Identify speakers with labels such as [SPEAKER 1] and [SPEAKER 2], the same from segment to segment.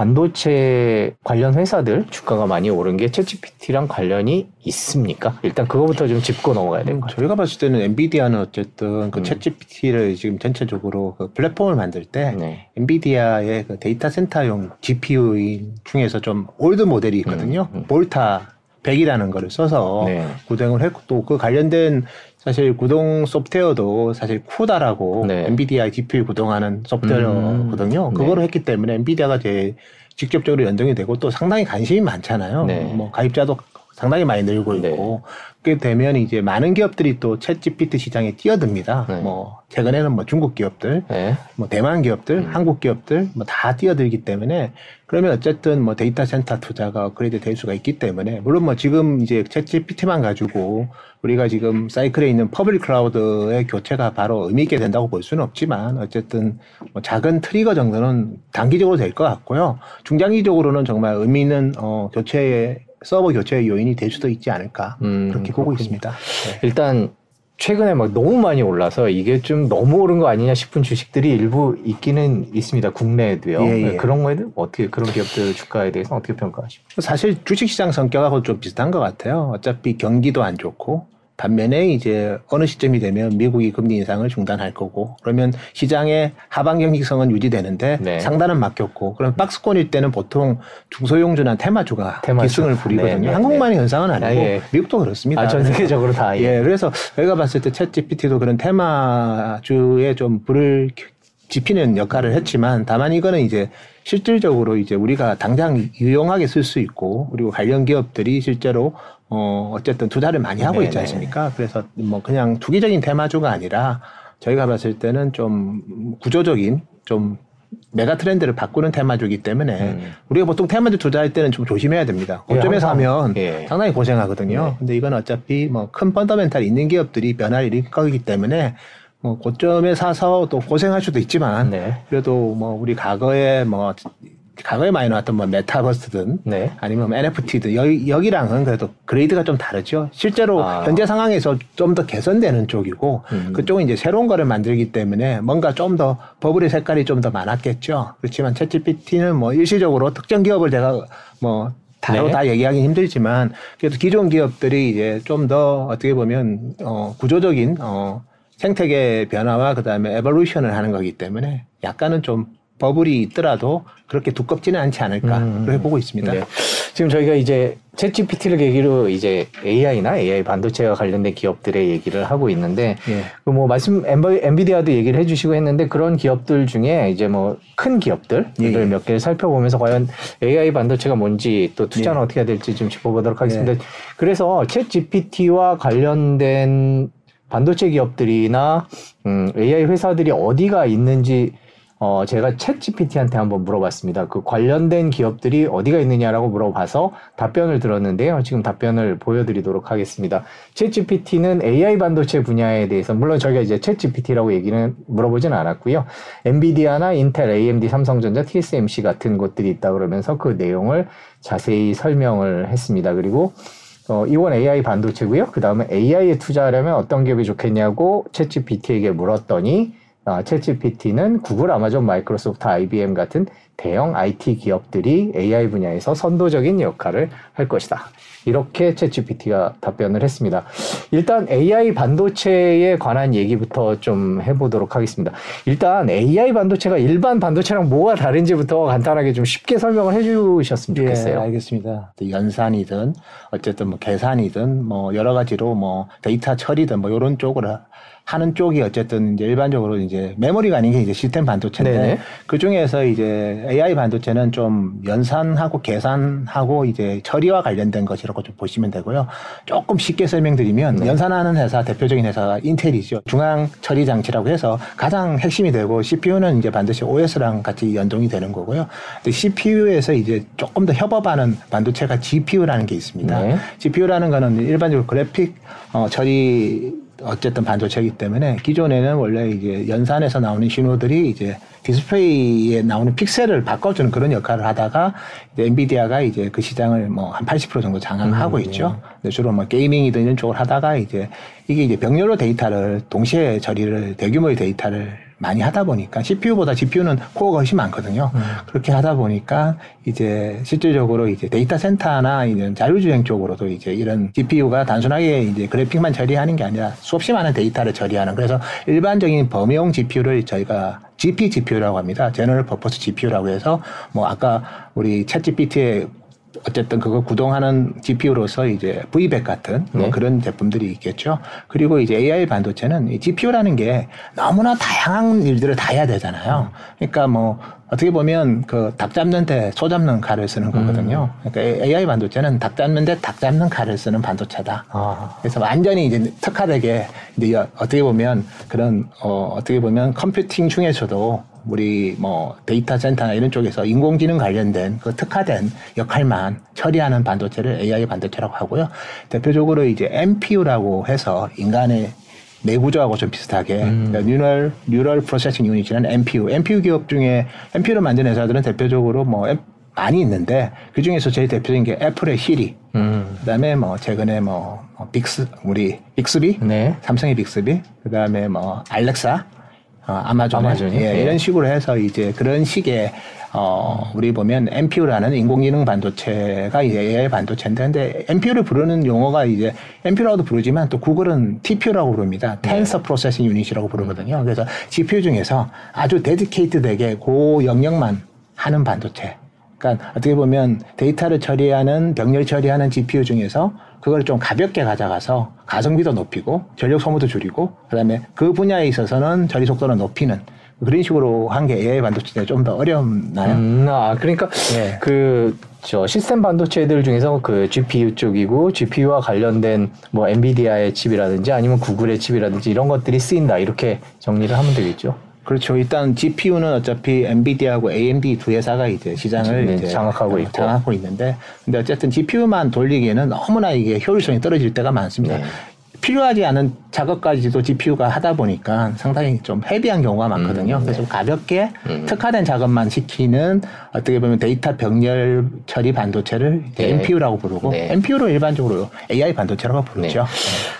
[SPEAKER 1] 반도체 관련 회사들 주가가 많이 오른 게 ChatGPT랑 관련이 있습니까? 일단 그거부터 좀 짚고 넘어가야 될것 같아요.
[SPEAKER 2] 저희가 봤을 때는 엔비디아는 어쨌든 그
[SPEAKER 1] 음.
[SPEAKER 2] ChatGPT를 지금 전체적으로 그 플랫폼을 만들 때
[SPEAKER 1] 네.
[SPEAKER 2] 엔비디아의 그 데이터 센터용 GPU인 중에서 좀 old 모델이 있거든요.
[SPEAKER 1] 음, 음.
[SPEAKER 2] 볼타 100이라는 거를 써서
[SPEAKER 1] 네.
[SPEAKER 2] 구동을 했고 또그 관련된 사실 구동 소프트웨어도 사실 CUDA라고
[SPEAKER 1] 네.
[SPEAKER 2] 엔비디아 GPU 구동하는 소프트웨어거든요.
[SPEAKER 1] 음.
[SPEAKER 2] 그거를
[SPEAKER 1] 네.
[SPEAKER 2] 했기 때문에 엔비디아가 제일 직접적으로 연동이 되고 또 상당히 관심이 많잖아요.
[SPEAKER 1] 네.
[SPEAKER 2] 뭐 가입자도 상당히 많이 늘고
[SPEAKER 1] 네.
[SPEAKER 2] 있고 그렇게 되면 이제 많은 기업들이 또 ChatGPT 시장에 뛰어듭니다.
[SPEAKER 1] 네.
[SPEAKER 2] 뭐 최근에는 뭐 중국 기업들,
[SPEAKER 1] 네.
[SPEAKER 2] 뭐 대만 기업들,
[SPEAKER 1] 음.
[SPEAKER 2] 한국 기업들 뭐 다 뛰어들기 때문에 그러면 어쨌든 뭐 데이터 센터 투자가 업그레이드 될 수가 있기 때문에 물론 뭐 지금 이제 ChatGPT만 가지고 우리가 지금 사이클에 있는 public cloud의 교체가 바로 의미 있게 된다고 볼 수는 없지만 어쨌든 뭐 작은 트리거 정도는 단기적으로 될 것 같고요. 중장기적으로는 정말 의미 있는 어 교체의 서버 교체의 요인이 될 수도 있지 않을까
[SPEAKER 1] 음,
[SPEAKER 2] 그렇게 보고
[SPEAKER 1] 그렇군요.
[SPEAKER 2] 있습니다. 네.
[SPEAKER 1] 일단 최근에 막 너무 많이 올라서 이게 좀 너무 오른 거 아니냐 싶은 주식들이 일부 있기는 있습니다. 국내에도요.
[SPEAKER 2] 예, 예.
[SPEAKER 1] 네, 그런 거에 대해 어떻게 그런 기업들 주가에 대해서 어떻게 평가하십니까?
[SPEAKER 2] 사실 주식시장 성격하고 좀 비슷한 것 같아요. 어차피 경기도 안 좋고 반면에 이제 어느 시점이 되면 미국이 금리 인상을 중단할 거고 그러면 시장의 하반 경직성은 유지되는데
[SPEAKER 1] 네.
[SPEAKER 2] 상단은 막혔고 그럼 박스권일 때는 보통 중소형주나 테마주가
[SPEAKER 1] 테마주.
[SPEAKER 2] 기승을 부리거든요.
[SPEAKER 1] 네, 네,
[SPEAKER 2] 한국만의 현상은 아니고
[SPEAKER 1] 아, 예.
[SPEAKER 2] 미국도 그렇습니다.
[SPEAKER 1] 아, 전 세계적으로 다 예.
[SPEAKER 2] 예, 그래서 저희가 봤을 때 챗 GPT도 그런 테마주에 좀 불을 지피는 역할을 했지만 다만 이거는 이제 실질적으로 이제 우리가 당장 유용하게 쓸 수 있고 그리고 관련 기업들이 실제로 어 어쨌든 투자를 많이 하고 있지. 않습니까? 그래서 뭐 그냥 투기적인 테마주가 아니라 저희가 봤을 때는 좀 구조적인 좀 메가 트렌드를 바꾸는 테마주기 때문에
[SPEAKER 1] 음.
[SPEAKER 2] 우리가 보통 테마주 투자할 때는 좀 조심해야 됩니다.
[SPEAKER 1] 예,
[SPEAKER 2] 고점에서
[SPEAKER 1] 항상,
[SPEAKER 2] 하면
[SPEAKER 1] 예.
[SPEAKER 2] 상당히 고생하거든요.
[SPEAKER 1] 네.
[SPEAKER 2] 근데 이건 어차피 뭐 큰 펀더멘탈 있는 기업들이 변화를 일으킬 거기 때문에 뭐 고점에 사서 또 고생할 수도 있지만
[SPEAKER 1] 네.
[SPEAKER 2] 그래도 뭐 우리 과거에 뭐 과거에 많이 나왔던 뭐 메타버스든
[SPEAKER 1] 네.
[SPEAKER 2] 아니면 NFT든 여기, 여기랑은 그래도 그레이드가 좀 다르죠. 실제로
[SPEAKER 1] 아.
[SPEAKER 2] 현재 상황에서 좀 더 개선되는 쪽이고
[SPEAKER 1] 음.
[SPEAKER 2] 그쪽은 이제 새로운 거를 만들기 때문에 뭔가 좀 더 버블의 색깔이 좀 더 많았겠죠. 그렇지만 챗GPT는 뭐 일시적으로 특정 기업을 제가 뭐 다로
[SPEAKER 1] 네.
[SPEAKER 2] 다 얘기하기 힘들지만 그래도 기존 기업들이 이제 좀 더 어떻게 보면 어 구조적인 어 생태계 변화와 그다음에 에볼루션을 하는 거기 때문에 약간은 좀 버블이 있더라도 그렇게 두껍지는 않지 않을까
[SPEAKER 1] 음.
[SPEAKER 2] 그렇게 보고 있습니다.
[SPEAKER 1] 네. 지금 저희가 이제 챗 GPT를 계기로 이제 AI나 AI 반도체와 관련된 기업들의 얘기를 하고 있는데
[SPEAKER 2] 예.
[SPEAKER 1] 그뭐 말씀 엔버- 엔비디아도 얘기를 해주시고 했는데 그런 기업들 중에 이제 뭐 큰 기업들을
[SPEAKER 2] 예, 예.
[SPEAKER 1] 몇 개를 살펴보면서 과연 AI 반도체가 뭔지 또 투자는
[SPEAKER 2] 예.
[SPEAKER 1] 어떻게 해야 될지 좀 짚어보도록 하겠습니다. 그래서 챗 GPT와 관련된 반도체 기업들이,나 음, AI 회사들이 어디가 있는지 어, 제가 챗 GPT한테 한번 물어봤습니다. 그 관련된 기업들이 어디가 있느냐라고 물어봐서 답변을 들었는데요. 지금 답변을 보여드리도록 하겠습니다. 챗 GPT는 AI 반도체 분야에 대해서, 물론 저희가 이제 챗 GPT라고 얘기는 물어보진 않았고요. 엔비디아나 인텔, AMD, 삼성전자, TSMC 같은 곳들이 있다 그러면서 그 내용을 자세히 설명을 했습니다. 그리고 어, 이건 AI 반도체고요. 그 다음에 AI에 투자하려면 어떤 기업이 좋겠냐고 챗GPT에게 물었더니 아, 챗GPT는 구글, 아마존, 마이크로소프트, IBM 같은 대형 IT 기업들이 AI 분야에서 선도적인 역할을 할 것이다. 이렇게 챗GPT가 답변을 했습니다. 일단 AI 반도체에 관한 얘기부터 좀 해보도록 하겠습니다. 일단 AI 반도체가 일반 반도체랑 뭐가 다른지부터 간단하게 좀 쉽게 설명을 해주셨으면 좋겠어요.
[SPEAKER 2] 예, 알겠습니다. 또 연산이든 어쨌든 뭐 계산이든 뭐 여러 가지로 뭐 데이터 처리든 뭐 이런 쪽으로 하는 쪽이 어쨌든 이제 일반적으로 이제 메모리가 아닌 게 이제 시스템 반도체인데
[SPEAKER 1] 네네.
[SPEAKER 2] 그 중에서 이제 AI 반도체는 좀 연산하고 계산하고 이제 처리와 관련된 것이라고 좀 보시면 되고요. 조금 쉽게 설명드리면
[SPEAKER 1] 네.
[SPEAKER 2] 연산하는 회사 대표적인 회사가 인텔이죠. 중앙 처리 장치라고 해서 가장 핵심이 되고 CPU는 이제 반드시 OS랑 같이 연동이 되는 거고요. 근데 CPU에서 이제 조금 더 협업하는 반도체가 GPU라는 게 있습니다.
[SPEAKER 1] 네.
[SPEAKER 2] GPU라는 거는 일반적으로 그래픽 어, 처리 어쨌든 반도체이기 때문에 기존에는 원래 이제 연산에서 나오는 신호들이 이제 디스플레이에 나오는 픽셀을 바꿔주는 그런 역할을 하다가 이제 엔비디아가 이제 그 시장을 뭐 한 80% 정도 장악하고
[SPEAKER 1] 음,
[SPEAKER 2] 있죠. 근데 주로 뭐 gaming이든 이런 쪽을 하다가 이제 이게 이제 병렬로 데이터를 동시에 처리를 대규모의 데이터를 많이 하다 보니까 CPU보다 GPU는 코어가 훨씬 많거든요. 음. 그렇게 하다 보니까 이제 실질적으로 이제 데이터 센터나 이런 자율주행 쪽으로도 이제 이런 GPU가 단순하게 이제 그래픽만 처리하는 게 아니라 수없이 많은 데이터를 처리하는 그래서 일반적인 범용 GPU를 저희가 GP GPU라고 합니다. general purpose GPU라고 해서 뭐 아까 우리 ChatGPT에 어쨌든 그거 구동하는 GPU로서 이제 V100 같은 뭐 네. 그런 제품들이 있겠죠. 그리고 이제 AI 반도체는 이 GPU라는 게 너무나 다양한 일들을 다 해야 되잖아요. 그러니까 뭐 어떻게 보면 그 닭 잡는 데 소 잡는 칼을 쓰는 거거든요. 음. 그러니까 AI 반도체는 닭 잡는 데 닭 잡는 칼을 쓰는 반도체다. 아. 그래서 완전히 이제 특화되게 이제 어떻게 보면 그런 어 어떻게 보면 컴퓨팅 중에서도 우리 뭐 데이터 센터나 이런 쪽에서 인공지능 관련된 그 특화된 역할만 처리하는 반도체를 AI 반도체라고 하고요. 대표적으로 이제 MPU라고 해서 인간의 뇌 구조하고 좀 비슷하게 음. 그러니까 뉴럴 뉴럴 프로세싱 유닛이라는 MPU, MPU 기업 중에 NPU를 만드는 회사들은 대표적으로 뭐 많이 있는데 그 중에서 제일 대표적인 게 애플의 시리, 음. 그다음에 뭐 최근에 뭐, 뭐 빅스 우리 빅스비, 네. 삼성의 빅스비, 그다음에 뭐 알렉사, 어, 아마존, 아마존이 예, 예. 이런 식으로 해서 이제 그런 식의 어, 우리 보면 NPU라는 인공지능 반도체가 이제 AI 반도체인데, 근데 NPU를 부르는 용어가 이제 MPU라고도 부르지만 또 구글은 TPU라고 부릅니다. Tensor Processing Unit이라고 부르거든요. 그래서 GPU 중에서 아주 데디케이트되게 고 영역만 하는 반도체. 그러니까 어떻게 보면 데이터를 처리하는 병렬 처리하는 GPU 중에서 그걸 좀 가볍게 가져가서 가성비도 높이고 전력 소모도 줄이고 그다음에 그 분야에 있어서는 처리 속도를 높이는 그런 식으로 한 게 AI 반도체가 좀 더 어렵나요?
[SPEAKER 1] 음, 아 그러니까 네. 그저 시스템 반도체들 중에서 그 GPU 쪽이고 GPU와 관련된 뭐 엔비디아의 칩이라든지 아니면 구글의 칩이라든지 이런 것들이 쓰인다 이렇게 정리를 하면 되겠죠.
[SPEAKER 2] 그렇죠. 일단 GPU는 어차피 엔비디아하고 AMD 두 회사가 이제 시장을
[SPEAKER 1] 네,
[SPEAKER 2] 이제
[SPEAKER 1] 장악하고 있고
[SPEAKER 2] 장악하고 있는데, 근데 어쨌든 GPU만 돌리기에는 너무나 이게 효율성이 떨어질 때가 많습니다. 네. 필요하지 않은 작업까지도 GPU가 하다 보니까 상당히 좀 헤비한 경우가 많거든요. 음, 네. 그래서 가볍게 음. 특화된 작업만 시키는 어떻게 보면 데이터 병렬 처리 반도체를 네. NPU라고 부르고 네. NPU로 일반적으로 AI 반도체라고 부르죠. 네.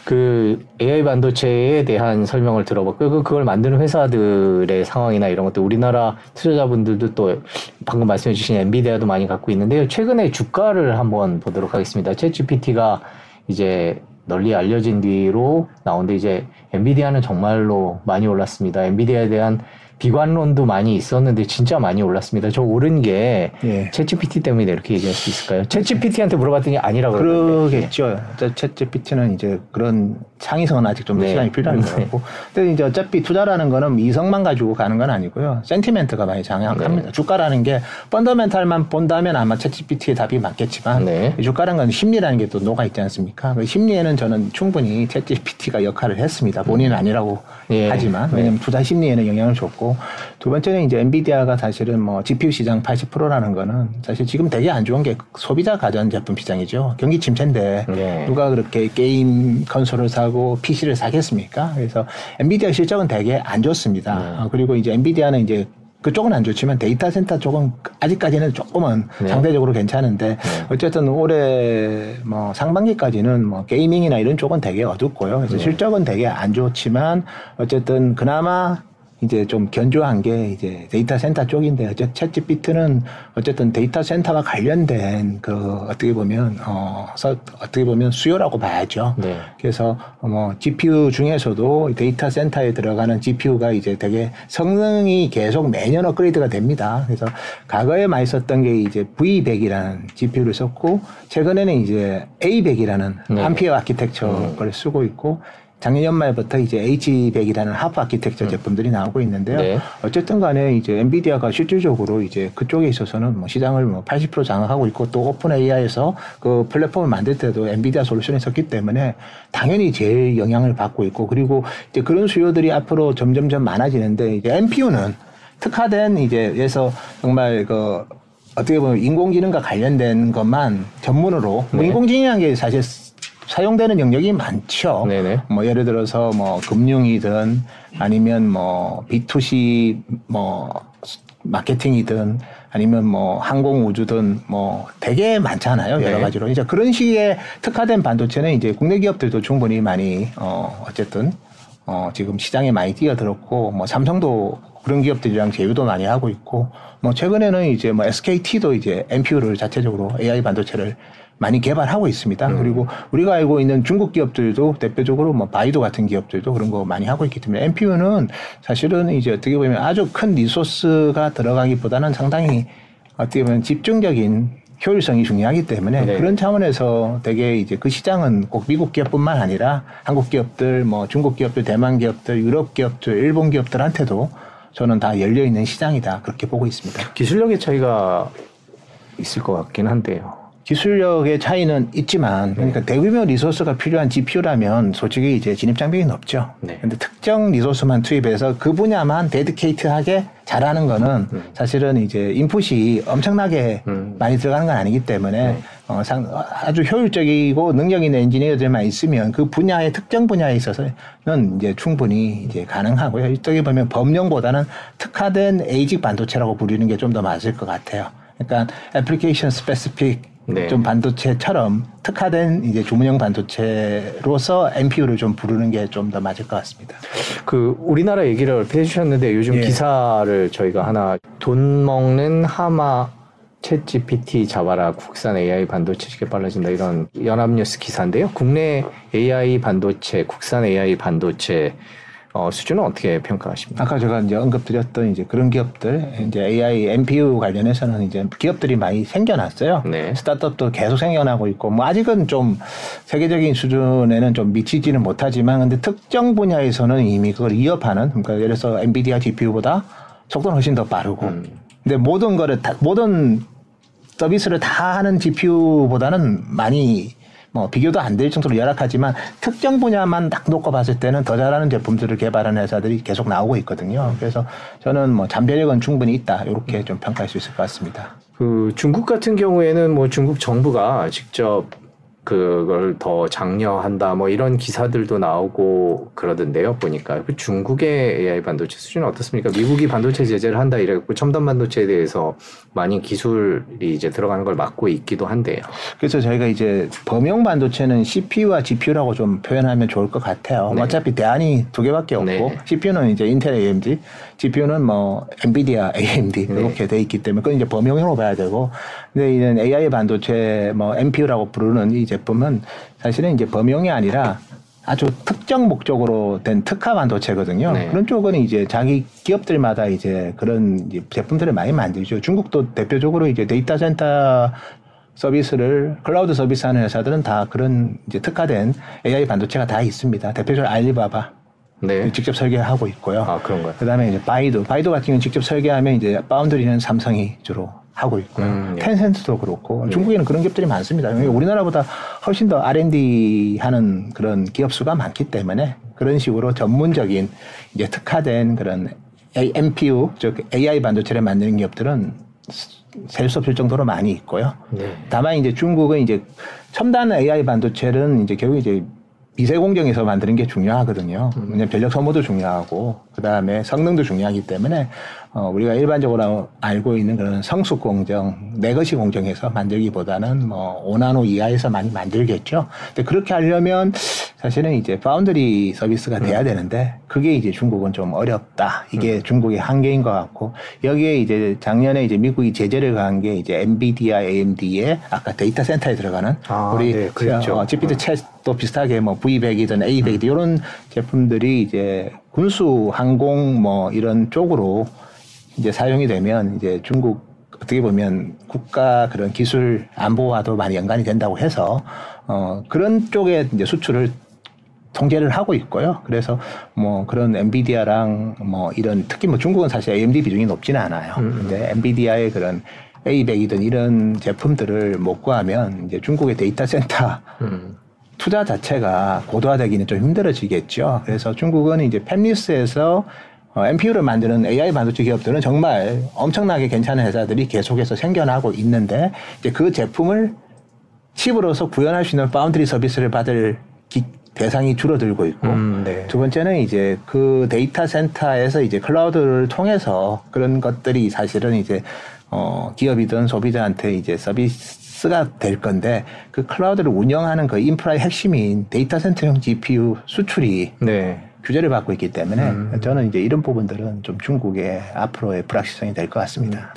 [SPEAKER 1] 그 AI 반도체에 대한 설명을 들어봤고 그 그걸 만드는 회사들의 상황이나 이런 것도 우리나라 투자자분들도 또 방금 말씀해 주신 엔비디아도 많이 갖고 있는데요. 최근에 주가를 한번 보도록 하겠습니다. 챗 GPT가 이제 널리 알려진 뒤로 나온데 이제 엔비디아는 정말로 많이 올랐습니다. 엔비디아에 대한 비관론도 많이 있었는데 진짜 많이 올랐습니다. 저 오른 게 예. 챗GPT 때문에 이렇게 얘기할 수 있을까요? 챗GPT한테 물어봤더니 아니라고
[SPEAKER 2] 그러겠죠. 챗GPT는 이제 그런 창의성은 아직 좀 네. 시간이 필요한 네. 거고. 근데 이제 어차피 투자라는 거는 이성만 가지고 가는 건 아니고요. 센티멘트가 많이 장악합니다. 네. 주가라는 게 펀더멘탈만 본다면 아마 챗GPT의 답이 맞겠지만 네. 주가라는 건 심리라는 게 또 녹아 있지 않습니까? 그 심리에는 저는 충분히 챗GPT가 역할을 했습니다. 본인은 아니라고 예. 하지만 왜냐하면 투자 심리에는 영향을 줬고 두 번째는 이제 엔비디아가 사실은 뭐 GPU 시장 80%라는 거는 사실 지금 되게 안 좋은 게 소비자 가전 제품 시장이죠. 경기 침체인데 네. 누가 그렇게 게임 컨솔을 사고 PC를 사겠습니까? 그래서 엔비디아 실적은 되게 안 좋습니다. 네. 어, 그리고 이제 엔비디아는 이제 그쪽은 안 좋지만 데이터 센터 쪽은 아직까지는 조금은 네. 상대적으로 괜찮은데 네. 어쨌든 올해 뭐 상반기까지는 뭐 gaming이나 이런 쪽은 되게 어둡고요. 그래서 네. 실적은 되게 안 좋지만 어쨌든 그나마 이제 좀 견조한 게 이제 데이터 센터 쪽인데 어쨌든 챗GPT는 어쨌든 데이터 센터가 관련된 그 어떻게 보면 어 어떻게 보면 수요라고 봐야죠. 네. 그래서 뭐 GPU 중에서도 데이터 센터에 들어가는 GPU가 이제 되게 성능이 계속 매년 업그레이드가 됩니다. 그래서 과거에 많이 썼던 게 이제 V100이라는 GPU를 썼고 최근에는 이제 A100이라는 네. 암피어 아키텍처를 음. 쓰고 있고 작년 연말부터 이제 H100이라는 호퍼 아키텍처 음. 제품들이 나오고 있는데요. 네. 어쨌든 간에 이제 엔비디아가 실질적으로 이제 그쪽에 있어서는 뭐 시장을 뭐 80% 장악하고 있고 또 OpenAI에서 그 플랫폼을 만들 때도 엔비디아 솔루션이 썼기 때문에 당연히 제일 영향을 받고 있고 그리고 이제 그런 수요들이 앞으로 점점점 많아지는데 이제 NPU는 특화된 이제 에서 정말 그 어떻게 보면 인공지능과 관련된 것만 전문으로 뭐 네. 뭐 인공지능이라는 게 사실 사용되는 영역이 많죠. 네네. 뭐 예를 들어서 뭐 금융이든 아니면 뭐 B2C 뭐 마케팅이든 아니면 뭐 항공 우주든 뭐 되게 많잖아요. 여러 네. 가지로. 이제 그런 식의 특화된 반도체는 이제 국내 기업들도 충분히 많이 어 어쨌든 어, 지금 시장에 많이 뛰어들었고 뭐 삼성도 그런 기업들이랑 제휴도 많이 하고 있고 뭐 최근에는 이제 뭐 SKT도 이제 NPU를 자체적으로 AI 반도체를 많이 개발하고 있습니다. 음. 그리고 우리가 알고 있는 중국 기업들도 대표적으로 뭐 바이도 같은 기업들도 그런 거 많이 하고 있기 때문에 NPU는 사실은 이제 어떻게 보면 아주 큰 리소스가 들어가기보다는 상당히 어떻게 보면 집중적인 효율성이 중요하기 때문에 네. 그런 차원에서 되게 이제 그 시장은 꼭 미국 기업뿐만 아니라 한국 기업들, 뭐 중국 기업들, 대만 기업들, 유럽 기업들, 일본 기업들한테도 저는 다 열려 있는 시장이다 그렇게 보고 있습니다.
[SPEAKER 1] 기술력의 차이가 있을 것 같긴 한데요.
[SPEAKER 2] 기술력의 차이는 있지만 그러니까 대규모 리소스가 필요한 GPU라면 솔직히 이제 진입 장벽이 높죠. 네. 근데 특정 리소스만 투입해서 그 분야만 데디케이트하게 잘하는 거는 음. 사실은 이제 인풋이 엄청나게 음. 많이 들어가는 건 아니기 때문에 네. 어, 상, 아주 효율적이고 능력 있는 엔지니어들만 있으면 그 분야의 특정 분야에 있어서는 이제 충분히 이제 가능하고요. 이쪽에 보면 범용보다는 특화된 ASIC 반도체라고 부르는 게 좀 더 맞을 것 같아요. 그러니까 application specific 네. 좀 반도체처럼 특화된 이제 주문형 반도체로서 NPU를 좀 부르는 게 좀 더 맞을 것 같습니다.
[SPEAKER 1] 그 우리나라 얘기를 해주셨는데 요즘 예. 기사를 저희가 하나 돈 먹는 하마 ChatGPT 잡아라 국산 AI 반도체 쉽게 빨라진다 이런 연합뉴스 기사인데요. 국내 AI 반도체, 국산 AI 반도체 어, 수준은 어떻게 평가하십니까?
[SPEAKER 2] 아까 제가 이제 언급드렸던 이제 그런 기업들, 이제 AI, NPU 관련해서는 이제 기업들이 많이 생겨났어요. 네. 스타트업도 계속 생겨나고 있고, 뭐 아직은 좀 세계적인 수준에는 좀 미치지는 못하지만, 근데 특정 분야에서는 이미 그걸 이어하는, 그러니까 예를 들어서 엔비디아 GPU보다 속도는 훨씬 더 빠르고, 음. 근데 모든 거를 다, 모든 서비스를 다 하는 GPU보다는 많이 뭐 비교도 안 될 정도로 열악하지만 특정 분야만 딱 놓고 봤을 때는 더 잘하는 제품들을 개발하는 회사들이 계속 나오고 있거든요. 그래서 저는 뭐 잠재력은 충분히 있다 이렇게 좀 평가할 수 있을 것 같습니다.
[SPEAKER 1] 그 중국 같은 경우에는 뭐 중국 정부가 직접 그걸 더 장려한다 뭐 이런 기사들도 나오고 그러던데요 보니까 그 중국의 AI 반도체 수준은 어떻습니까? 미국이 반도체 제재를 한다 이래갖고 첨단 반도체에 대해서 많이 기술이 이제 들어가는 걸 막고 있기도 한데요.
[SPEAKER 2] 그래서 저희가 이제 범용 반도체는 CPU와 GPU라고 좀 표현하면 좋을 것 같아요. 네. 어차피 대안이 두 개밖에 없고 네. CPU는 이제 인텔 AMD, GPU는 뭐 엔비디아 AMD 네. 이렇게 돼 있기 때문에 그건 이제 범용으로 봐야 되고 근데 이런 AI 반도체 뭐 NPU라고 부르는 이 제품은 사실은 이제 범용이 아니라 아주 특정 목적으로 된 특화 반도체거든요. 네. 그런 쪽은 이제 자기 기업들마다 이제 그런 이제 제품들을 많이 만들죠. 중국도 대표적으로 이제 데이터 센터 서비스를 클라우드 서비스 하는 회사들은 다 그런 이제 특화된 AI 반도체가 다 있습니다. 대표적으로 알리바바. 네. 직접 설계하고 있고요.
[SPEAKER 1] 아, 그런가요?
[SPEAKER 2] 그 다음에 이제 바이두. 바이두 같은 경우는 직접 설계하면 이제 파운드리는 삼성이 주로 하고 있고요. 음, 예. 텐센트도 그렇고 예. 중국에는 그런 기업들이 많습니다. 우리나라보다 훨씬 더 R&D 하는 그런 기업 수가 많기 때문에 그런 식으로 전문적인 이제 특화된 그런 NPU 즉 AI 반도체를 만드는 기업들은 셀 수 없을 정도로 많이 있고요. 네. 다만 이제 중국은 이제 첨단 AI 반도체는 이제 결국 이제 미세 공정에서 만드는 게 중요하거든요. 음. 왜냐면 전력 소모도 중요하고 그 다음에 성능도 중요하기 때문에 어, 우리가 일반적으로 알고 있는 그런 성숙 공정, 내 것이 공정에서 만들기보다는 뭐 5나노 이하에서 많이 만들겠죠. 근데 그렇게 하려면 사실은 이제 파운드리 서비스가 돼야 음. 되는데 그게 이제 중국은 좀 어렵다. 이게 음. 중국의 한계인 것 같고 여기에 이제 작년에 이제 미국이 제재를 가한 게 이제 엔비디아, AMD의 아까 데이터 센터에 들어가는 아, 우리 네, 그렇죠. 어, GPT 챗도 비슷하게 뭐 V100이든 A100이든 음. 이런 제품들이 이제 군수, 항공 뭐 이런 쪽으로 이제 사용이 되면 이제 중국 어떻게 보면 국가 그런 기술 안보와도 많이 연관이 된다고 해서 어 그런 쪽에 이제 수출을 통제를 하고 있고요. 그래서 뭐 그런 엔비디아랑 뭐 이런 특히 뭐 중국은 사실 AMD 비중이 높지는 않아요. 음. 근데 엔비디아의 그런 A100이든 이런 제품들을 못 구하면 이제 중국의 데이터 센터 음. 투자 자체가 고도화되기는 좀 힘들어지겠죠. 그래서 중국은 이제 팹리스에서 어, NPU를 만드는 AI 반도체 기업들은 정말 엄청나게 괜찮은 회사들이 계속해서 생겨나고 있는데 이제 그 제품을 칩으로서 구현할 수 있는 파운드리 서비스를 받을 기, 대상이 줄어들고 있고 음, 네. 두 번째는 이제 그 데이터 센터에서 이제 클라우드를 통해서 그런 것들이 사실은 이제 어 기업이든 소비자한테 이제 서비스가 될 건데 그 클라우드를 운영하는 그 인프라의 핵심인 데이터 센터형 GPU 수출이 네. 규제를 받고 있기 때문에
[SPEAKER 1] 음.
[SPEAKER 2] 저는 이제 이런 부분들은 좀 중국의 앞으로의 불확실성이 될 것 같습니다.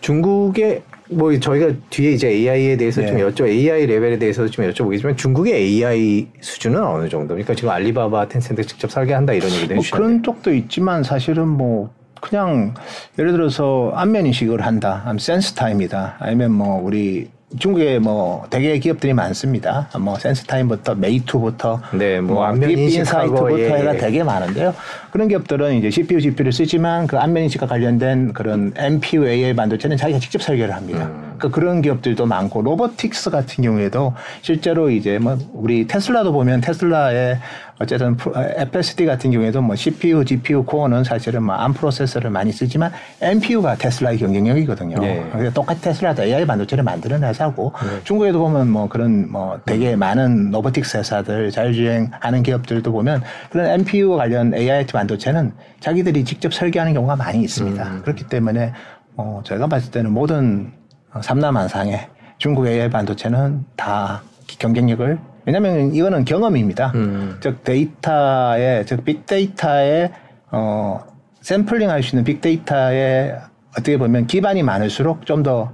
[SPEAKER 1] 중국의 뭐 저희가 뒤에 이제 AI에 대해서
[SPEAKER 2] 네.
[SPEAKER 1] 좀 여쭤 AI 레벨에 대해서 좀 여쭤보겠지만 중국의 AI 수준은 어느 정도입니까? 지금 알리바바, 텐센트 직접 설계한다 이런 얘기도
[SPEAKER 2] 뭐. 그런 쪽도 있지만 사실은 뭐 그냥 예를 들어서 안면 인식을 한다, 센스 타임이다, 아니면 뭐 우리 중국에 뭐 대개 기업들이 많습니다. 뭐 센스 타임부터 메이투부터
[SPEAKER 1] 네, 뭐 안면 인식하고,
[SPEAKER 2] 인사이트부터
[SPEAKER 1] 예,
[SPEAKER 2] 해가
[SPEAKER 1] 예.
[SPEAKER 2] 되게 많은데요. 그런 기업들은 이제 CPU, GPU를 쓰지만 그 안면 인식과 관련된 그런 NPU AI 반도체는 자기가 직접 설계를 합니다.
[SPEAKER 1] 음.
[SPEAKER 2] 그러니까 그런 기업들도 많고 로보틱스 같은 경우에도 실제로 이제 뭐 우리 테슬라도 보면 테슬라의 어쨌든 프로- FSD 같은 경우에도 뭐 CPU, GPU 코어는 사실은 뭐암 프로세서를 많이 쓰지만 NPU가 테슬라의 경쟁력이거든요.
[SPEAKER 1] 네.
[SPEAKER 2] 그래서 똑같이 테슬라도 AI 반도체를 만드는 회사고 중국에도 보면 뭐 그런 뭐 되게 많은 로보틱스 회사들 자율주행하는 기업들도 보면 그런 NPU 관련 AI 반도체는 자기들이 직접 설계하는 경우가 많이 있습니다. 그렇기 때문에 어 제가 봤을 때는 모든 삼남한상에 중국 AI 반도체는 다 경쟁력을 왜냐하면 이거는 경험입니다.
[SPEAKER 1] 음.
[SPEAKER 2] 즉 데이터의 즉 빅데이터의 어 샘플링 할 수 있는 빅데이터에 어떻게 보면 기반이 많을수록 좀 더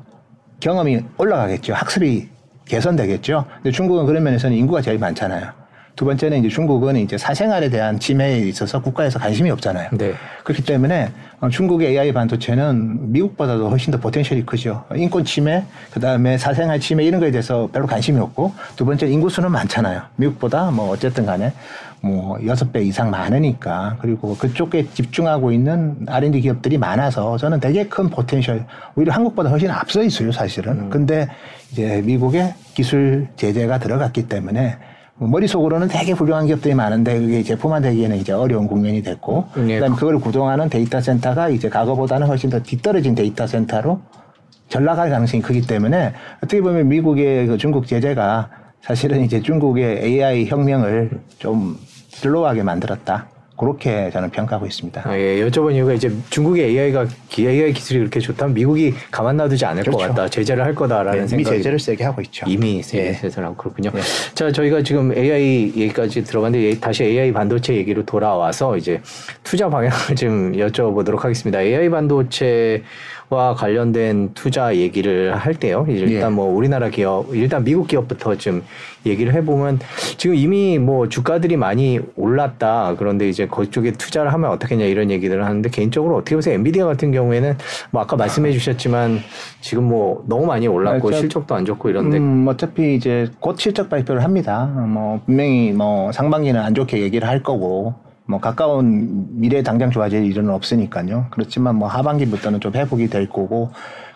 [SPEAKER 2] 경험이 올라가겠죠. 학습이 개선되겠죠. 근데 중국은 그런 면에서는 인구가 제일 많잖아요. 두 번째는 이제 중국은 이제 사생활에 대한 침해에 있어서 국가에서 관심이 없잖아요.
[SPEAKER 1] 네.
[SPEAKER 2] 그렇기 때문에 어, 중국의 AI 반도체는 미국보다도 훨씬 더 potential이 크죠. 인권 침해, 그 다음에 사생활 침해 이런 거에 대해서 별로 관심이 없고 두 번째 인구수는 많잖아요. 미국보다 뭐 어쨌든 간에 뭐 여섯 배 이상 많으니까 그리고 그쪽에 집중하고 있는 R&D 기업들이 많아서 저는 되게 큰 potential 오히려 한국보다 훨씬 앞서 있어요 사실은. 근데 이제 미국의 기술 제재가 들어갔기 때문에 뭐 머릿속으로는 되게 훌륭한 기업들이 많은데 그게 제품화되기에는 이제 어려운 국면이 됐고
[SPEAKER 1] 네.
[SPEAKER 2] 그다음에 그걸 구동하는 데이터 센터가 이제 과거보다는 훨씬 더 뒤떨어진 데이터 센터로 전락할 가능성이 크기 때문에 어떻게 보면 미국의 그 중국 제재가 사실은 이제 중국의 AI 혁명을 좀 슬로우하게 만들었다. 그렇게 저는 평가하고 있습니다.
[SPEAKER 1] 아, 예, 여쭤본 이유가 이제 중국의 AI가 AI 기술이 그렇게 좋다면 미국이 가만 놔두지 않을 것
[SPEAKER 2] 그렇죠.
[SPEAKER 1] 같다. 제재를 할 거다라는
[SPEAKER 2] 네,
[SPEAKER 1] 생각이
[SPEAKER 2] 제재를 세게 하고 있죠.
[SPEAKER 1] 이미 세계
[SPEAKER 2] 예.
[SPEAKER 1] 세상하고 그렇군요.
[SPEAKER 2] 예.
[SPEAKER 1] 자, 저희가 지금 AI 얘기까지 들어갔는데 예, 다시 AI 반도체 얘기로 돌아와서 이제 투자 방향을 좀 여쭤보도록 하겠습니다. AI 반도체 와 관련된 투자 얘기를 할 때요. 이제 일단
[SPEAKER 2] 예.
[SPEAKER 1] 뭐 우리나라 기업, 일단 미국 기업부터 좀 얘기를 해보면 지금 이미 뭐 주가들이 많이 올랐다. 그런데 이제 그쪽에 투자를 하면 어떻겠냐 이런 얘기들을 하는데 개인적으로 어떻게 보세요? 엔비디아 같은 경우에는 뭐 아까 말씀해 주셨지만 지금 뭐 너무 많이 올랐고
[SPEAKER 2] 아, 저-
[SPEAKER 1] 실적도 안 좋고 이런데
[SPEAKER 2] 음, 어차피 이제 곧 실적 발표를 합니다. 뭐 분명히 뭐 상반기는 안 좋게 얘기를 할 거고 뭐 가까운 미래 당장 좋아질 일은 없으니까요. 그렇지만 뭐 하반기부터는 좀 회복이 될 거고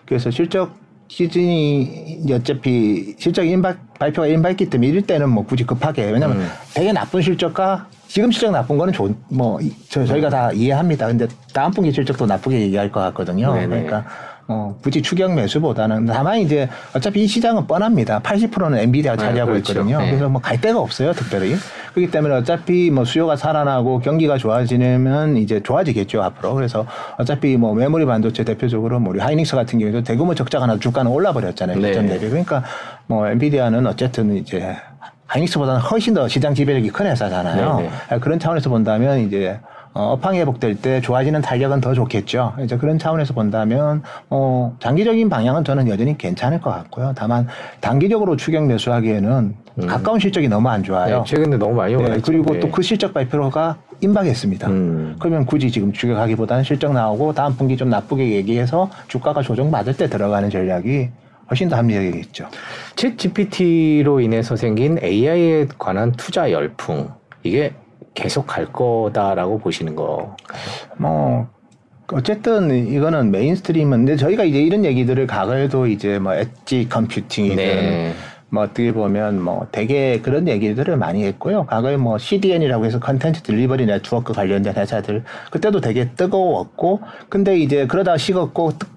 [SPEAKER 2] 그래서 실적 시즌이 어차피 실적 임박 발표가 임박했기 때문에 이럴 때는 뭐 굳이 급하게 왜냐면
[SPEAKER 1] 음.
[SPEAKER 2] 되게 나쁜 실적과 지금 실적 나쁜 거는 좋, 뭐, 이- 저, 저희가 다 이해합니다. 근데 다음 분기 실적도 나쁘게 얘기할 것 같거든요.
[SPEAKER 1] 네네.
[SPEAKER 2] 그러니까 어, 굳이 추격 매수보다는 다만 이제 어차피 이 시장은 뻔합니다. 80%는 엔비디아가
[SPEAKER 1] 아,
[SPEAKER 2] 차지하고
[SPEAKER 1] 그렇죠.
[SPEAKER 2] 있거든요.
[SPEAKER 1] 네.
[SPEAKER 2] 그래서 뭐 갈 데가 없어요, 특별히. 그렇기 때문에 어차피 뭐 수요가 살아나고 경기가 좋아지면 이제 좋아지겠죠, 앞으로. 그래서 어차피 뭐 메모리 반도체 대표적으로 뭐 우리 하이닉스 같은 경우에도 대규모 적자가 나서 주가는 올라 버렸잖아요.
[SPEAKER 1] 네.
[SPEAKER 2] 시점 대비. 그러니까 뭐 엔비디아는 어쨌든 이제 하이닉스보다는 훨씬 더 시장 지배력이 큰 회사잖아요.
[SPEAKER 1] 네,
[SPEAKER 2] 아, 그런 차원에서 본다면 이제 어, 업황이 회복될 때 좋아지는 탄력은 더 좋겠죠. 이제 그런 차원에서 본다면 어, 장기적인 방향은 저는 여전히 괜찮을 것 같고요. 다만 단기적으로 추격 매수하기에는 가까운 실적이 너무 안 좋아요.
[SPEAKER 1] 네, 최근에 너무 많이
[SPEAKER 2] 네,
[SPEAKER 1] 올랐죠.
[SPEAKER 2] 그리고
[SPEAKER 1] 네.
[SPEAKER 2] 또그 실적 발표가 임박했습니다.
[SPEAKER 1] 음.
[SPEAKER 2] 그러면 굳이 지금 추격하기보다는 실적 나오고 다음 분기 좀 나쁘게 얘기해서 주가가 조정받을 때 들어가는 전략이 훨씬 더 합리적이겠죠.
[SPEAKER 1] 챗 GPT로 인해서 생긴 AI에 관한 투자 열풍 이게 계속 갈 거다라고 보시는 거.
[SPEAKER 2] 뭐 어쨌든 이거는 mainstream은 근데 저희가 이제 이런 얘기들을 과거에도 이제 뭐 edge computing이든
[SPEAKER 1] 네.
[SPEAKER 2] 뭐 어떻게 보면 뭐 되게 그런 얘기들을 많이 했고요. 과거에 뭐 CDN이라고 해서 contents delivery network 관련된 회사들 그때도 되게 뜨거웠고 근데 이제 그러다가 식었고 뜨,